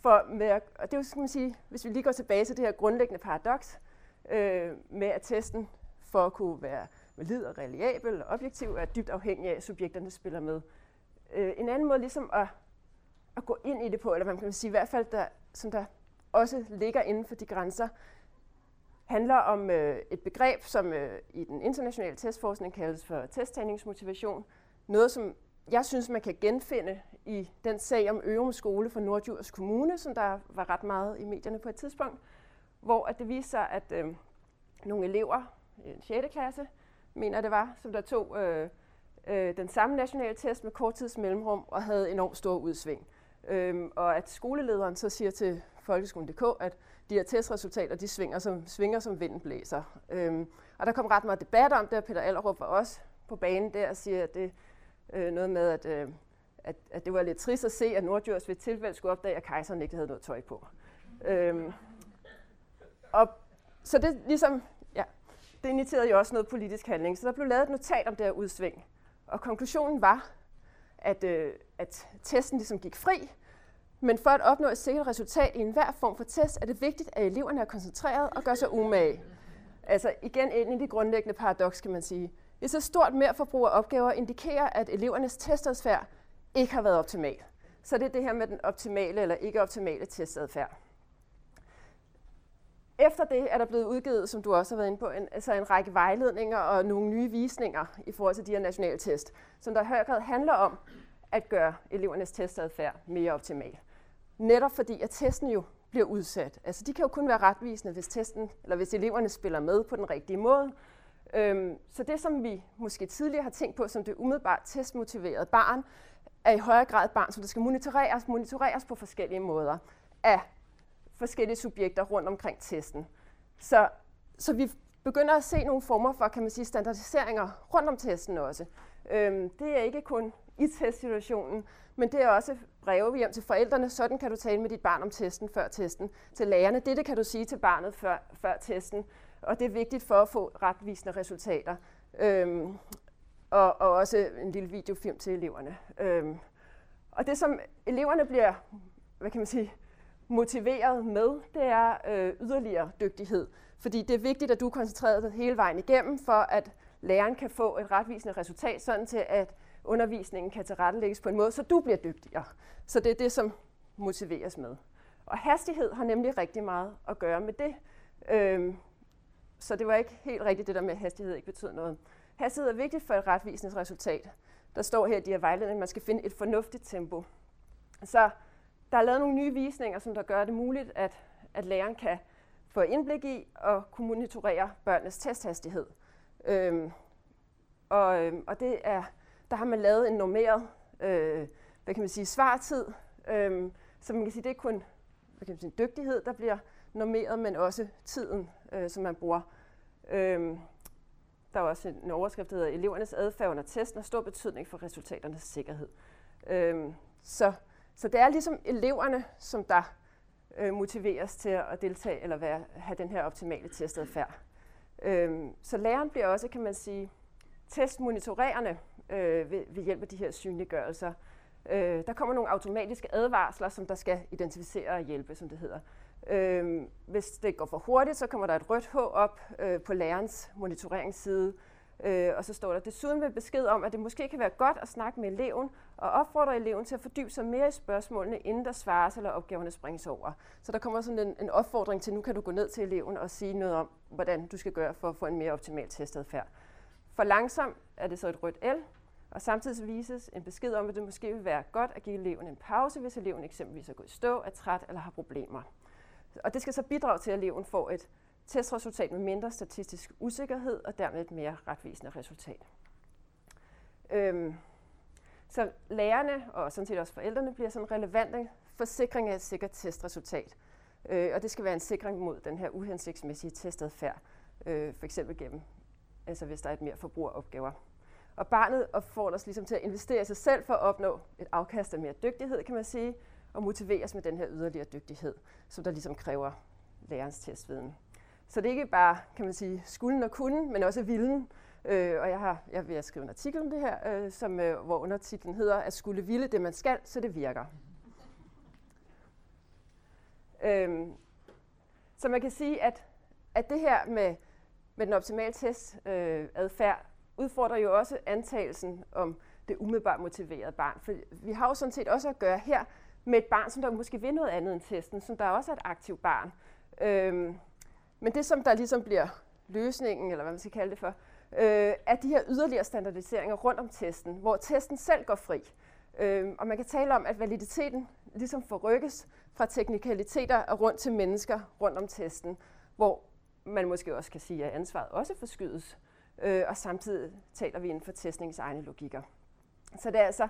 for med, og det er jo, skal man sige, hvis vi lige går tilbage til det her grundlæggende paradoks, øh, med at testen for at kunne være valid og reliabel og objektiv er dybt afhængig af, at subjekterne spiller med. Øh, en anden måde ligesom at, at gå ind i det på, eller man kan sige i hvert fald, der, som der også ligger inden for de grænser, handler om øh, et begreb, som øh, i den internationale testforskning kaldes for testtagningsmotivation. Noget, som jeg synes, man kan genfinde i den sag om Ørum Skole for Nordjurs Kommune, som der var ret meget i medierne på et tidspunkt, hvor at det viser sig, at øh, nogle elever i 6. klasse, mener det var, som der tog øh, øh, den samme nationale test med kort tids mellemrum og havde enormt stor udsving. Øhm, og at skolelederen så siger til folkeskolen.dk, at de her testresultater, de svinger som, svinger som vinden blæser. Øhm, og der kom ret meget debat om det, og Peter Allerup var også på banen der og siger, at det øh, noget med, at, øh, at, at det var lidt trist at se, at Nordjurs ved tilfælde skulle opdage, at kejseren ikke havde noget tøj på. Øhm, og så det ligesom, ja, det initierede jo også noget politisk handling. Så der blev lavet et notat om det her udsving. Og konklusionen var, at, øh, at testen ligesom gik fri, men for at opnå et sikkert resultat i enhver form for test, er det vigtigt, at eleverne er koncentreret og gør sig umage. Altså igen ind i det grundlæggende paradoks, kan man sige. Et så stort merforbrug af opgaver indikerer, at elevernes testadfærd ikke har været optimal. Så det er det her med den optimale eller ikke optimale testadfærd. Efter det er der blevet udgivet, som du også har været inde på, en, altså en række vejledninger og nogle nye visninger i forhold til de her nationale test, som der i høj grad handler om at gøre elevernes testadfærd mere optimal. Netop fordi, at testen jo bliver udsat. Altså, de kan jo kun være retvisende, hvis, testen, eller hvis eleverne spiller med på den rigtige måde. Øhm, så det, som vi måske tidligere har tænkt på som det umiddelbart testmotiverede barn, er i højere grad et barn, som der skal monitoreres, monitoreres på forskellige måder af forskellige subjekter rundt omkring testen. Så, så vi begynder at se nogle former for, kan man sige, standardiseringer rundt om testen også. Øhm, det er ikke kun i testsituationen, men det er også breve hjem til forældrene. Sådan kan du tale med dit barn om testen før testen. Til lærerne, dette kan du sige til barnet før, før testen. Og det er vigtigt for at få retvisende resultater. Øhm, og, og også en lille videofilm til eleverne. Øhm, og det, som eleverne bliver, hvad kan man sige, motiveret med, det er øh, yderligere dygtighed. Fordi det er vigtigt, at du er koncentreret hele vejen igennem, for at læreren kan få et retvisende resultat, sådan til at undervisningen kan tilrettelægges på en måde, så du bliver dygtigere. Så det er det, som motiveres med. Og hastighed har nemlig rigtig meget at gøre med det. Øhm, så det var ikke helt rigtigt det der med, at hastighed ikke betyder noget. Hastighed er vigtigt for et retvisende resultat. Der står her i de her vejledninger, at man skal finde et fornuftigt tempo. Så der er lavet nogle nye visninger, som der gør det muligt, at, at læreren kan få indblik i og kunne monitorere børnenes testhastighed. Øhm, og, øhm, og det er, der har man lavet en normeret øh, hvad kan man sige, svartid, øhm, så man kan sige, det er kun hvad kan man sige, dygtighed, der bliver normeret, men også tiden, øh, som man bruger. Øhm, der er også en overskrift, der hedder, elevernes adfærd under testen har stor betydning for resultaternes sikkerhed. Øhm, så, så det er ligesom eleverne, som der øh, motiveres til at deltage eller være, have den her optimale testadfærd. Øhm, så læreren bliver også, kan man sige, testmonitorerende øh, ved, ved hjælp af de her synliggørelser. Øh, der kommer nogle automatiske advarsler, som der skal identificere og hjælpe, som det hedder. Øh, hvis det går for hurtigt, så kommer der et rødt H op øh, på lærerens monitoreringsside, øh, og så står der desuden ved besked om, at det måske kan være godt at snakke med eleven og opfordre eleven til at fordybe sig mere i spørgsmålene, inden der svares eller opgaverne springes over. Så der kommer sådan en, en opfordring til, nu kan du gå ned til eleven og sige noget om, hvordan du skal gøre for at få en mere optimal testadfærd. For langsom er det så et rødt L, og samtidig vises en besked om, at det måske vil være godt at give eleven en pause, hvis eleven eksempelvis er gået i stå, er træt eller har problemer. Og det skal så bidrage til, at eleven får et testresultat med mindre statistisk usikkerhed og dermed et mere retvisende resultat. Øhm, så lærerne og sådan set også forældrene bliver sådan relevante forsikring af et sikkert testresultat. Øh, og det skal være en sikring mod den her uhensigtsmæssige testadfærd, øh, for eksempel gennem, altså hvis der er et mere forbrug af opgaver. Og barnet opfordres ligesom til at investere i sig selv for at opnå et afkast af mere dygtighed, kan man sige, og motiveres med den her yderligere dygtighed, som der ligesom kræver lærerens testviden. Så det er ikke bare, kan man sige, skulden og kunden, men også vilden. Øh, og jeg har jeg vil skrive en artikel om det her, øh, som, øh, hvor undertitlen hedder, at skulle ville det, man skal, så det virker. Øh, så man kan sige, at, at det her med, med den optimale testadfærd øh, adfærd, udfordrer jo også antagelsen om det umiddelbart motiverede barn. For vi har jo sådan set også at gøre her med et barn, som der måske vil noget andet end testen, som der også er et aktivt barn. Øhm, men det, som der ligesom bliver løsningen, eller hvad man skal kalde det for, øh, er de her yderligere standardiseringer rundt om testen, hvor testen selv går fri. Øh, og man kan tale om, at validiteten ligesom forrykkes fra teknikaliteter og rundt til mennesker rundt om testen, hvor man måske også kan sige, at ansvaret også forskydes, øh, og samtidig taler vi inden for testningens egne logikker. Så det er altså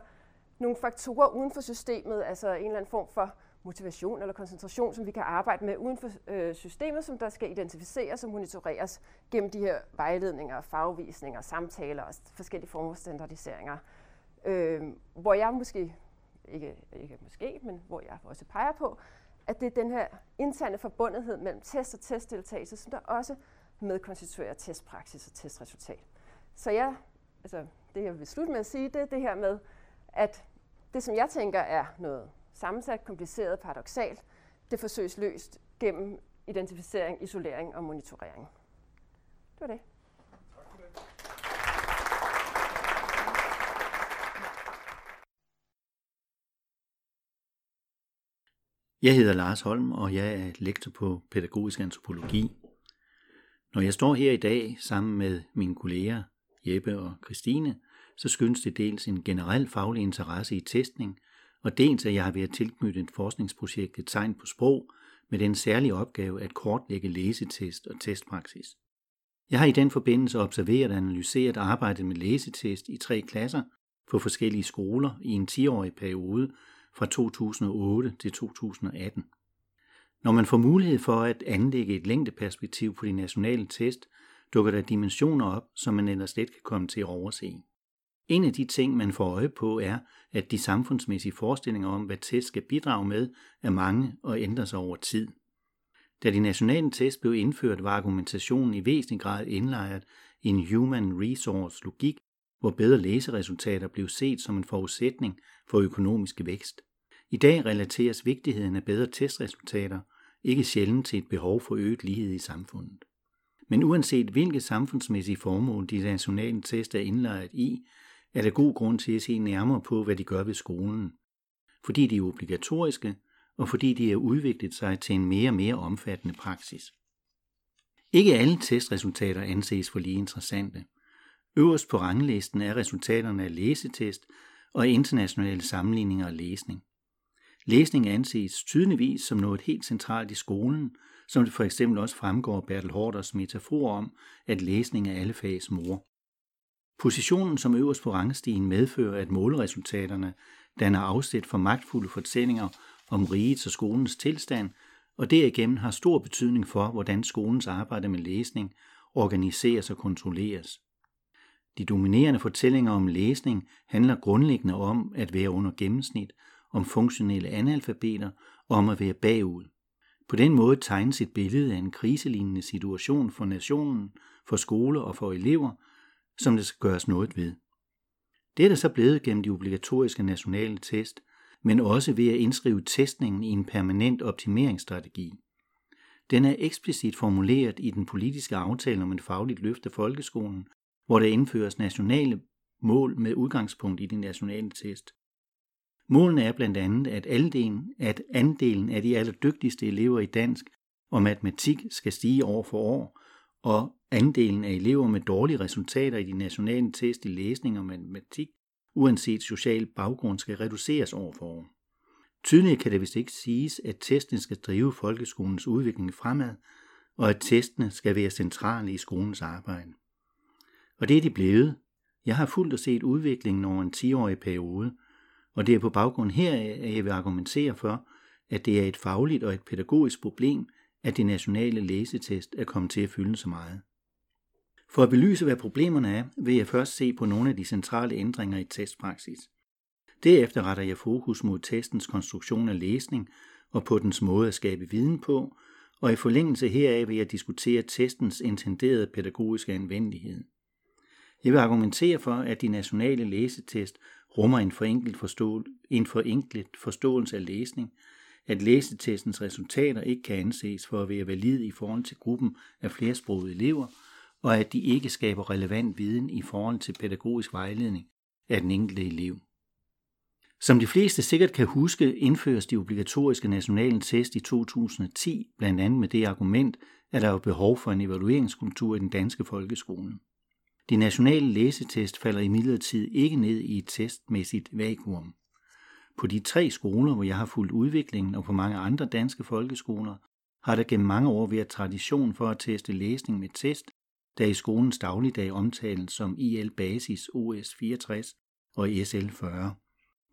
nogle faktorer uden for systemet, altså en eller anden form for motivation eller koncentration, som vi kan arbejde med uden for øh, systemet, som der skal identificeres og monitoreres gennem de her vejledninger, fagvisninger, samtaler og forskellige former for standardiseringer. Øh, hvor jeg måske, ikke, ikke måske, men hvor jeg også peger på, at det er den her interne forbundethed mellem test og testdeltagelse, som der også medkonstituerer testpraksis og testresultat. Så jeg, altså det jeg vil slutte med at sige, det er det her med, at det som jeg tænker er noget sammensat, kompliceret, paradoxalt, det forsøges løst gennem identificering, isolering og monitorering. Det var det. Jeg hedder Lars Holm, og jeg er lektor på pædagogisk antropologi. Når jeg står her i dag sammen med mine kolleger Jeppe og Christine, så skyndes det dels en generel faglig interesse i testning, og dels at jeg har været tilknyttet et forskningsprojekt et tegn på sprog med den særlige opgave at kortlægge læsetest og testpraksis. Jeg har i den forbindelse observeret og analyseret arbejdet med læsetest i tre klasser på forskellige skoler i en 10-årig periode fra 2008 til 2018. Når man får mulighed for at anlægge et længdeperspektiv på de nationale test, dukker der dimensioner op, som man ellers let kan komme til at overse. En af de ting, man får øje på, er, at de samfundsmæssige forestillinger om, hvad test skal bidrage med, er mange og ændrer sig over tid. Da de nationale test blev indført, var argumentationen i væsentlig grad indlejret i en human resource logik, hvor bedre læseresultater blev set som en forudsætning for økonomisk vækst. I dag relateres vigtigheden af bedre testresultater ikke sjældent til et behov for øget lighed i samfundet. Men uanset hvilke samfundsmæssige formål de nationale test er indlejret i, er der god grund til at se nærmere på, hvad de gør ved skolen. Fordi de er obligatoriske, og fordi de har udviklet sig til en mere og mere omfattende praksis. Ikke alle testresultater anses for lige interessante. Øverst på ranglisten er resultaterne af læsetest og internationale sammenligninger af læsning. Læsning anses tydeligvis som noget helt centralt i skolen, som det for eksempel også fremgår Bertel Hårders metafor om, at læsning er alle fags mor. Positionen som øverst på rangstigen medfører, at måleresultaterne danner afsæt for magtfulde fortællinger om rigets og skolens tilstand, og derigennem har stor betydning for, hvordan skolens arbejde med læsning organiseres og kontrolleres. De dominerende fortællinger om læsning handler grundlæggende om at være under gennemsnit, om funktionelle analfabeter og om at være bagud. På den måde tegnes et billede af en kriselignende situation for nationen, for skoler og for elever, som det skal gøres noget ved. Det er der så blevet gennem de obligatoriske nationale test, men også ved at indskrive testningen i en permanent optimeringsstrategi. Den er eksplicit formuleret i den politiske aftale om et fagligt løft af folkeskolen, hvor der indføres nationale mål med udgangspunkt i de nationale test. Målene er blandt andet, at, andelen, at andelen af de allerdygtigste elever i dansk og matematik skal stige år for år, og andelen af elever med dårlige resultater i de nationale test i læsning og matematik, uanset social baggrund, skal reduceres år for år. Tydeligere kan det vist ikke siges, at testene skal drive folkeskolens udvikling fremad, og at testene skal være centrale i skolens arbejde. Og det er de blevet. Jeg har fuldt og set udviklingen over en 10-årig periode, og det er på baggrund heraf, at jeg vil argumentere for, at det er et fagligt og et pædagogisk problem, at de nationale læsetest er kommet til at fylde så meget. For at belyse, hvad problemerne er, vil jeg først se på nogle af de centrale ændringer i testpraksis. Derefter retter jeg fokus mod testens konstruktion af læsning og på dens måde at skabe viden på, og i forlængelse heraf vil jeg diskutere testens intenderede pædagogiske anvendelighed. Jeg vil argumentere for, at de nationale læsetest rummer en forenklet, forstå- en forenklet forståelse af læsning, at læsetestens resultater ikke kan anses for at være valide i forhold til gruppen af flersprogede elever, og at de ikke skaber relevant viden i forhold til pædagogisk vejledning af den enkelte elev. Som de fleste sikkert kan huske, indføres de obligatoriske nationale test i 2010, blandt andet med det argument, at der er behov for en evalueringskultur i den danske folkeskole. De nationale læsetest falder imidlertid ikke ned i et testmæssigt vakuum. På de tre skoler, hvor jeg har fulgt udviklingen, og på mange andre danske folkeskoler, har der gennem mange år været tradition for at teste læsning med test, der i skolens dagligdag omtales som IL Basis OS 64 og SL 40.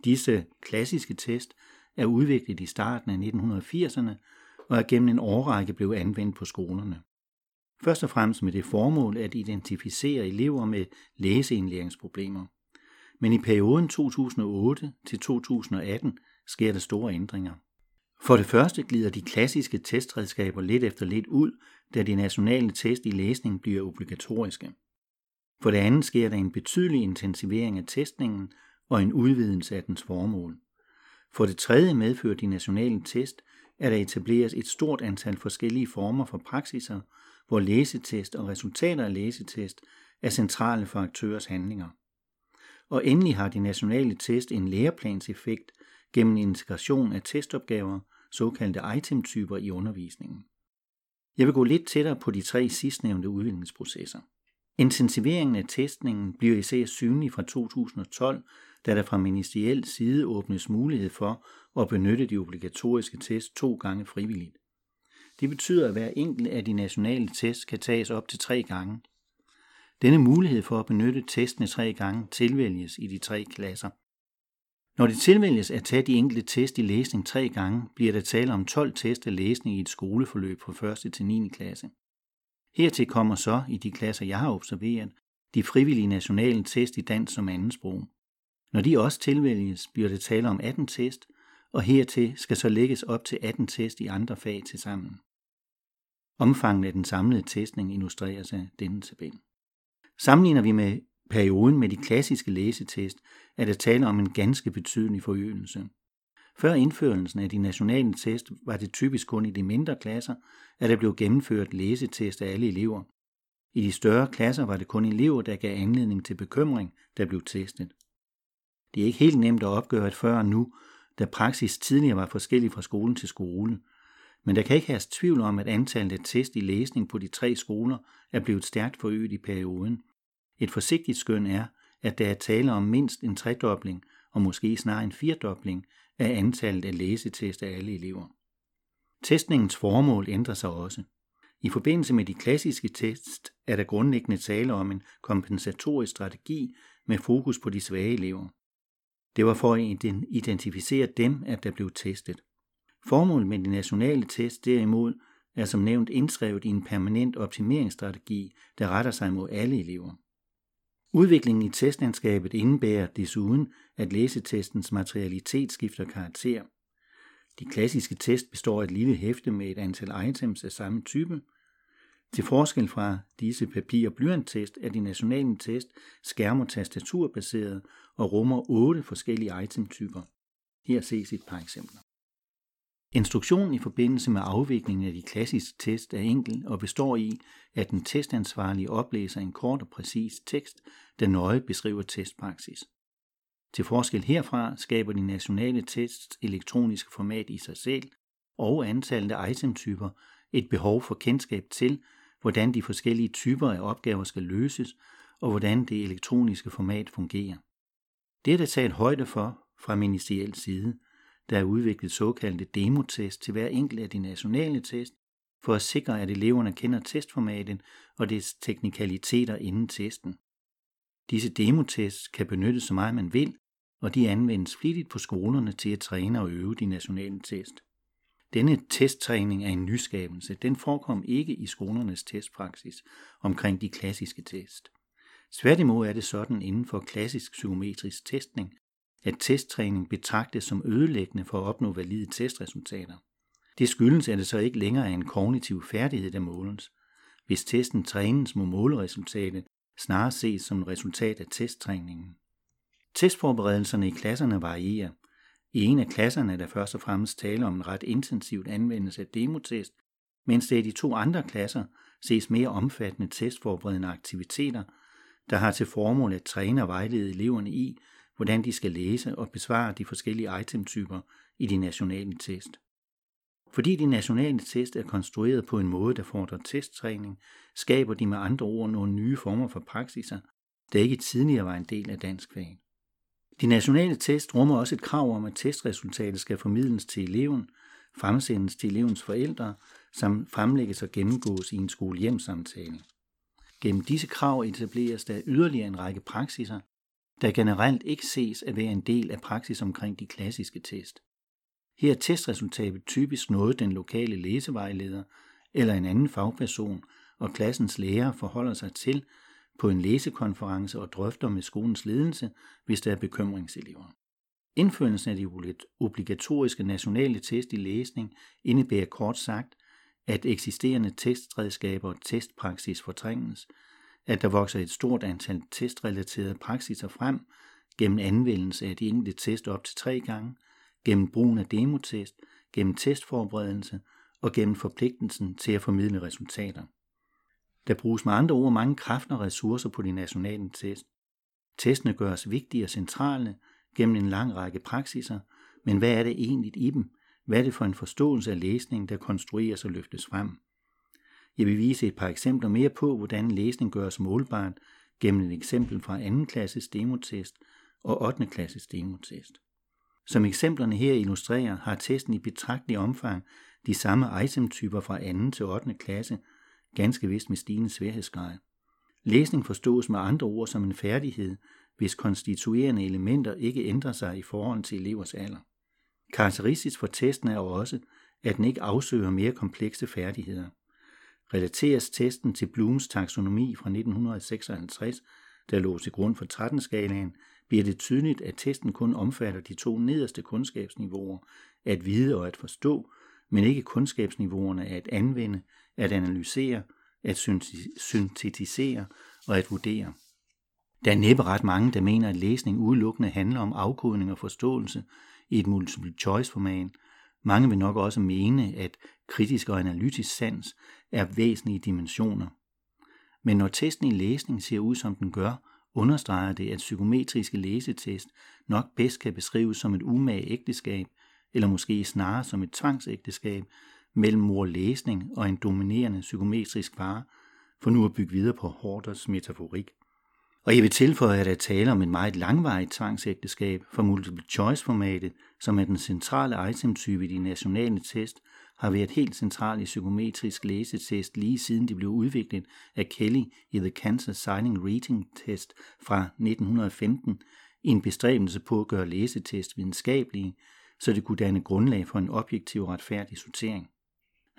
Disse klassiske test er udviklet i starten af 1980'erne og er gennem en årrække blevet anvendt på skolerne. Først og fremmest med det formål at identificere elever med læseindlæringsproblemer. Men i perioden 2008 til 2018 sker der store ændringer. For det første glider de klassiske testredskaber lidt efter lidt ud, da de nationale test i læsning bliver obligatoriske. For det andet sker der en betydelig intensivering af testningen og en udvidelse af dens formål. For det tredje medfører de nationale test, at der etableres et stort antal forskellige former for praksiser, hvor læsetest og resultater af læsetest er centrale for aktørers handlinger. Og endelig har de nationale test en læreplanseffekt gennem integration af testopgaver, såkaldte itemtyper i undervisningen. Jeg vil gå lidt tættere på de tre sidstnævnte udviklingsprocesser. Intensiveringen af testningen bliver især synlig fra 2012, da der fra ministeriel side åbnes mulighed for at benytte de obligatoriske test to gange frivilligt. Det betyder, at hver enkelt af de nationale test kan tages op til tre gange. Denne mulighed for at benytte testene tre gange tilvælges i de tre klasser. Når det tilvælges at tage de enkelte test i læsning tre gange, bliver der tale om 12 test af læsning i et skoleforløb fra 1. til 9. klasse. Hertil kommer så, i de klasser jeg har observeret, de frivillige nationale test i dansk som andensprog. Når de også tilvælges, bliver det tale om 18 test, og hertil skal så lægges op til 18 test i andre fag til sammen. Omfanget af den samlede testning illustreres af denne tabel. Sammenligner vi med perioden med de klassiske læsetest er der tale om en ganske betydelig forøgelse. Før indførelsen af de nationale test var det typisk kun i de mindre klasser, at der blev gennemført læsetest af alle elever. I de større klasser var det kun elever, der gav anledning til bekymring, der blev testet. Det er ikke helt nemt at opgøre et før nu, da praksis tidligere var forskellig fra skole til skole. Men der kan ikke have tvivl om, at antallet af test i læsning på de tre skoler er blevet stærkt forøget i perioden. Et forsigtigt skøn er, at der er tale om mindst en tredobling og måske snarere en firedobling af antallet af læsetest af alle elever. Testningens formål ændrer sig også. I forbindelse med de klassiske tests er der grundlæggende tale om en kompensatorisk strategi med fokus på de svage elever. Det var for at identificere dem, at der blev testet. Formålet med de nationale test derimod er som nævnt indskrevet i en permanent optimeringsstrategi, der retter sig mod alle elever. Udviklingen i testlandskabet indebærer desuden, at læsetestens materialitet skifter karakter. De klassiske test består af et lille hæfte med et antal items af samme type. Til forskel fra disse papir- og blyanttest er de nationale test skærm- og tastaturbaseret og rummer otte forskellige itemtyper. Her ses et par eksempler. Instruktionen i forbindelse med afviklingen af de klassiske test er enkel og består i, at den testansvarlige oplæser en kort og præcis tekst, der nøje beskriver testpraksis. Til forskel herfra skaber de nationale tests elektroniske format i sig selv og antallet af itemtyper et behov for kendskab til, hvordan de forskellige typer af opgaver skal løses og hvordan det elektroniske format fungerer. Det er der taget højde for fra ministeriel side, der er udviklet såkaldte demotest til hver enkelt af de nationale test, for at sikre, at eleverne kender testformatet og dets teknikaliteter inden testen. Disse demotests kan benyttes så meget man vil, og de anvendes flittigt på skolerne til at træne og øve de nationale test. Denne testtræning er en nyskabelse. Den forekom ikke i skolernes testpraksis omkring de klassiske test. Tværtimod er det sådan inden for klassisk psykometrisk testning, at testtræning betragtes som ødelæggende for at opnå valide testresultater. Det skyldes, at det så ikke længere er en kognitiv færdighed, der måles. Hvis testen trænes, må måleresultatet snarere ses som et resultat af testtræningen. Testforberedelserne i klasserne varierer. I en af klasserne er der først og fremmest tale om en ret intensivt anvendelse af demotest, mens det i de to andre klasser ses mere omfattende testforberedende aktiviteter, der har til formål at træne og vejlede eleverne i, hvordan de skal læse og besvare de forskellige itemtyper i de nationale test. Fordi de nationale test er konstrueret på en måde, der fordrer testtræning, skaber de med andre ord nogle nye former for praksiser, der ikke tidligere var en del af dansk fag. De nationale test rummer også et krav om, at testresultatet skal formidles til eleven, fremsendes til elevens forældre, samt fremlægges og gennemgås i en skolehjemsamtale. Gennem disse krav etableres der yderligere en række praksiser, der generelt ikke ses at være en del af praksis omkring de klassiske test. Her er testresultatet typisk noget, den lokale læsevejleder eller en anden fagperson og klassens lærer forholder sig til på en læsekonference og drøfter med skolens ledelse, hvis der er bekymringselever. Indførelsen af de obligatoriske nationale test i læsning indebærer kort sagt, at eksisterende testredskaber og testpraksis fortrænges, at der vokser et stort antal testrelaterede praksiser frem gennem anvendelse af de enkelte test op til tre gange, gennem brugen af demotest, gennem testforberedelse og gennem forpligtelsen til at formidle resultater. Der bruges med andre ord mange kræfter og ressourcer på de nationale test. Testene gøres vigtige og centrale gennem en lang række praksiser, men hvad er det egentlig i dem? Hvad er det for en forståelse af læsning, der konstrueres og løftes frem? Jeg vil vise et par eksempler mere på, hvordan læsning gøres målbart gennem et eksempel fra 2. klasses demotest og 8. klasses demotest. Som eksemplerne her illustrerer, har testen i betragtelig omfang de samme itemtyper fra 2. til 8. klasse, ganske vist med stigende sværhedsgrad. Læsning forstås med andre ord som en færdighed, hvis konstituerende elementer ikke ændrer sig i forhold til elevers alder. Karakteristisk for testen er også, at den ikke afsøger mere komplekse færdigheder. Relateres testen til Blooms taksonomi fra 1956, der lå til grund for 13-skalaen, bliver det tydeligt, at testen kun omfatter de to nederste kundskabsniveauer, at vide og at forstå, men ikke kundskabsniveauerne at anvende, at analysere, at syntetisere og at vurdere. Der er næppe ret mange, der mener, at læsning udelukkende handler om afkodning og forståelse i et multiple choice format. Mange vil nok også mene, at kritisk og analytisk sans er væsentlige dimensioner. Men når testen i læsning ser ud, som den gør, understreger det, at psykometriske læsetest nok bedst kan beskrives som et umage ægteskab, eller måske snarere som et tvangsægteskab mellem mor læsning og en dominerende psykometrisk far, for nu at bygge videre på Horders metaforik. Og jeg vil tilføje, at der taler om et meget langvarigt tvangsægteskab for multiple choice-formatet, som er den centrale itemtype i de nationale test, har været helt central i psykometrisk læsetest lige siden de blev udviklet af Kelly i The Cancer Signing Reading Test fra 1915 i en bestræbelse på at gøre læsetest videnskabelige, så det kunne danne grundlag for en objektiv og retfærdig sortering.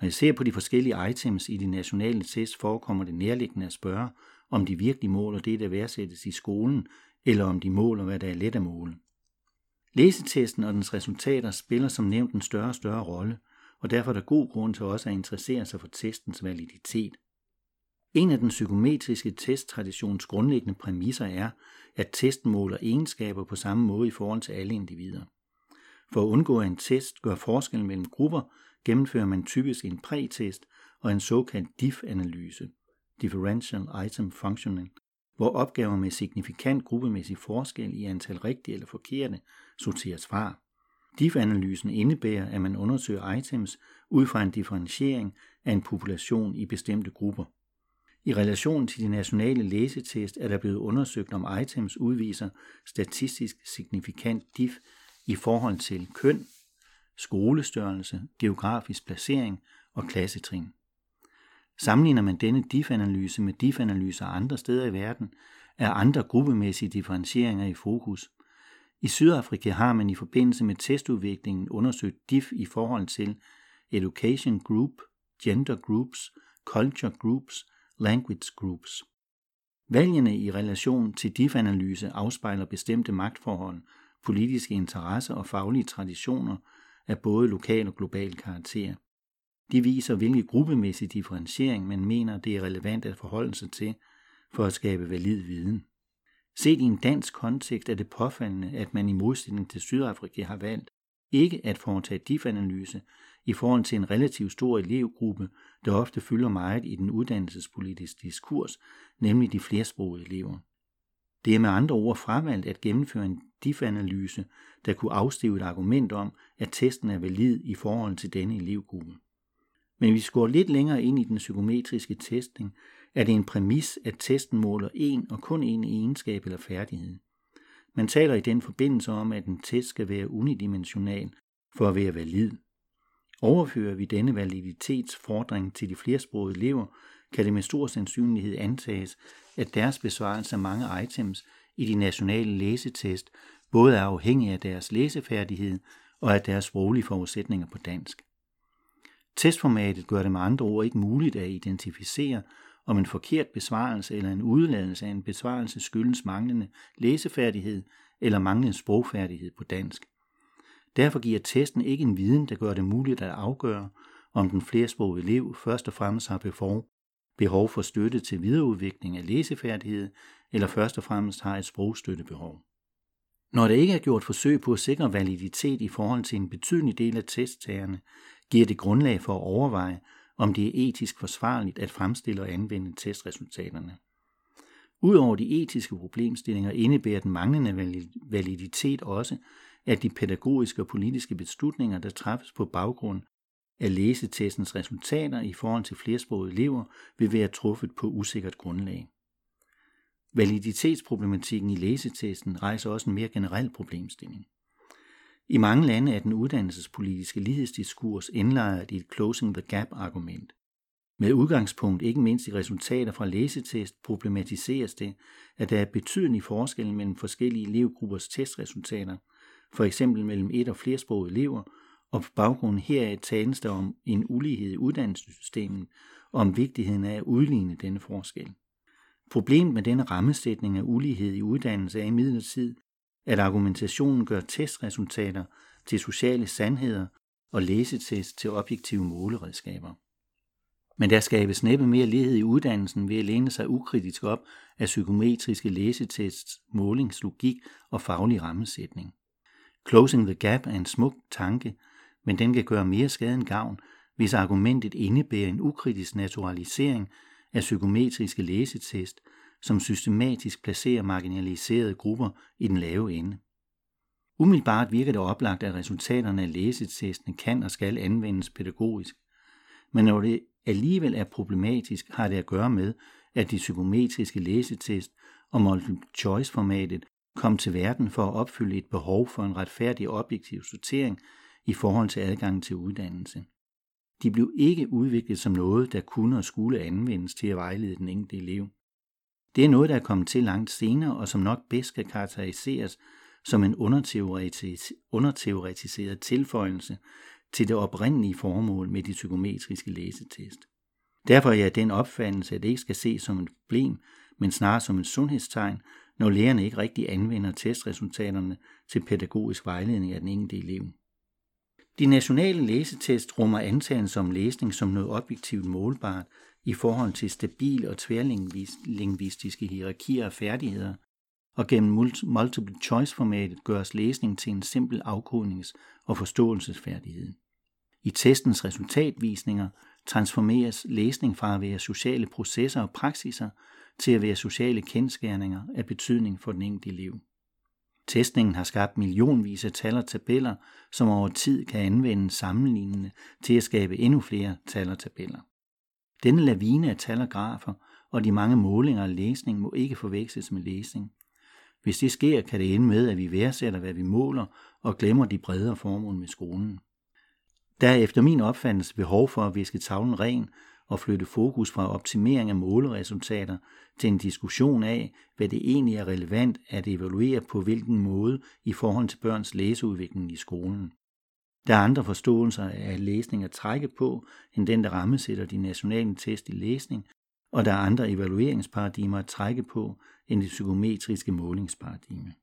Når jeg ser på de forskellige items i de nationale test, forekommer det nærliggende at spørge, om de virkelig måler det, der værdsættes i skolen, eller om de måler, hvad der er let at måle. Læsetesten og dens resultater spiller som nævnt en større og større rolle, og derfor er der god grund til også at interessere sig for testens validitet. En af den psykometriske testtraditions grundlæggende præmisser er, at testen måler egenskaber på samme måde i forhold til alle individer. For at undgå, at en test gør forskel mellem grupper, gennemfører man typisk en prætest og en såkaldt DIF-analyse, Differential Item Functioning, hvor opgaver med signifikant gruppemæssig forskel i antal rigtige eller forkerte sorteres fra. DIF-analysen indebærer, at man undersøger items ud fra en differentiering af en population i bestemte grupper. I relation til de nationale læsetest er der blevet undersøgt, om items udviser statistisk signifikant DIF i forhold til køn, skolestørrelse, geografisk placering og klassetrin. Sammenligner man denne DIF-analyse med DIF-analyser andre steder i verden, er andre gruppemæssige differentieringer i fokus. I Sydafrika har man i forbindelse med testudviklingen undersøgt DIF i forhold til Education Group, Gender Groups, Culture Groups, Language Groups. Valgene i relation til DIF-analyse afspejler bestemte magtforhold, politiske interesser og faglige traditioner af både lokal og global karakter. De viser, hvilke gruppemæssig differentiering man mener, det er relevant at forholde sig til for at skabe valid viden. Set i en dansk kontekst er det påfaldende, at man i modsætning til Sydafrika har valgt ikke at foretage DIF-analyse i forhold til en relativt stor elevgruppe, der ofte fylder meget i den uddannelsespolitiske diskurs, nemlig de flersprogede elever. Det er med andre ord fravalgt at gennemføre en DIF-analyse, der kunne afstive et argument om, at testen er valid i forhold til denne elevgruppe. Men vi går lidt længere ind i den psykometriske testning, er det en præmis, at testen måler en og kun en egenskab eller færdighed. Man taler i den forbindelse om, at en test skal være unidimensional for at være valid. Overfører vi denne validitetsfordring til de flersprogede elever, kan det med stor sandsynlighed antages, at deres besvarelse af mange items i de nationale læsetest både er afhængig af deres læsefærdighed og af deres sproglige forudsætninger på dansk. Testformatet gør det med andre ord ikke muligt at identificere, om en forkert besvarelse eller en udladelse af en besvarelse skyldes manglende læsefærdighed eller manglende sprogfærdighed på dansk. Derfor giver testen ikke en viden, der gør det muligt at afgøre, om den flersprogede elev først og fremmest har behov, behov for støtte til videreudvikling af læsefærdighed, eller først og fremmest har et sprogstøttebehov. Når der ikke er gjort forsøg på at sikre validitet i forhold til en betydelig del af testtagerne, giver det grundlag for at overveje, om det er etisk forsvarligt at fremstille og anvende testresultaterne. Udover de etiske problemstillinger indebærer den manglende validitet også, at de pædagogiske og politiske beslutninger, der træffes på baggrund af læsetestens resultater i forhold til flersprogede elever, vil være truffet på usikkert grundlag. Validitetsproblematikken i læsetesten rejser også en mere generel problemstilling. I mange lande er den uddannelsespolitiske lighedsdiskurs indlejret i et closing the gap argument. Med udgangspunkt ikke mindst i resultater fra læsetest problematiseres det, at der er betydelig forskel mellem forskellige elevgruppers testresultater, for eksempel mellem et og flersprogede elever, og på baggrund heraf tales der om en ulighed i uddannelsessystemet og om vigtigheden af at udligne denne forskel. Problemet med denne rammesætning af ulighed i uddannelse er imidlertid, at argumentationen gør testresultater til sociale sandheder og læsetest til objektive måleredskaber. Men der skabes næppe mere lighed i uddannelsen ved at læne sig ukritisk op af psykometriske læsetests, målingslogik og faglig rammesætning. Closing the gap er en smuk tanke, men den kan gøre mere skade end gavn, hvis argumentet indebærer en ukritisk naturalisering af psykometriske læsetest, som systematisk placerer marginaliserede grupper i den lave ende. Umiddelbart virker det oplagt, at resultaterne af læsetestene kan og skal anvendes pædagogisk. Men når det alligevel er problematisk, har det at gøre med, at de psykometriske læsetest og multiple choice formatet kom til verden for at opfylde et behov for en retfærdig objektiv sortering i forhold til adgang til uddannelse. De blev ikke udviklet som noget, der kunne og skulle anvendes til at vejlede den enkelte elev. Det er noget, der er kommet til langt senere, og som nok bedst kan karakteriseres som en underteoretis- underteoretiseret tilføjelse til det oprindelige formål med de psykometriske læsetest. Derfor er jeg den opfattelse, at det ikke skal ses som et problem, men snarere som et sundhedstegn, når lærerne ikke rigtig anvender testresultaterne til pædagogisk vejledning af den enkelte elev. De nationale læsetest rummer antagelser om læsning som noget objektivt målbart i forhold til stabile og tværlingvistiske hierarkier af færdigheder, og gennem multiple choice-formatet gøres læsning til en simpel afkodnings- og forståelsesfærdighed. I testens resultatvisninger transformeres læsning fra at være sociale processer og praksiser til at være sociale kendskærninger af betydning for den enkelte elev. Testningen har skabt millionvis af tal og tabeller, som over tid kan anvendes sammenlignende til at skabe endnu flere tal og tabeller. Denne lavine af tal og grafer og de mange målinger af læsning må ikke forveksles med læsning. Hvis det sker, kan det ende med, at vi værdsætter, hvad vi måler, og glemmer de bredere formål med skolen. Der er efter min opfattelse behov for at viske tavlen ren og flytte fokus fra optimering af måleresultater til en diskussion af, hvad det egentlig er relevant at evaluere på hvilken måde i forhold til børns læseudvikling i skolen. Der er andre forståelser af læsning at trække på, end den, der rammesætter de nationale test i læsning, og der er andre evalueringsparadigmer at trække på, end det psykometriske målingsparadigme.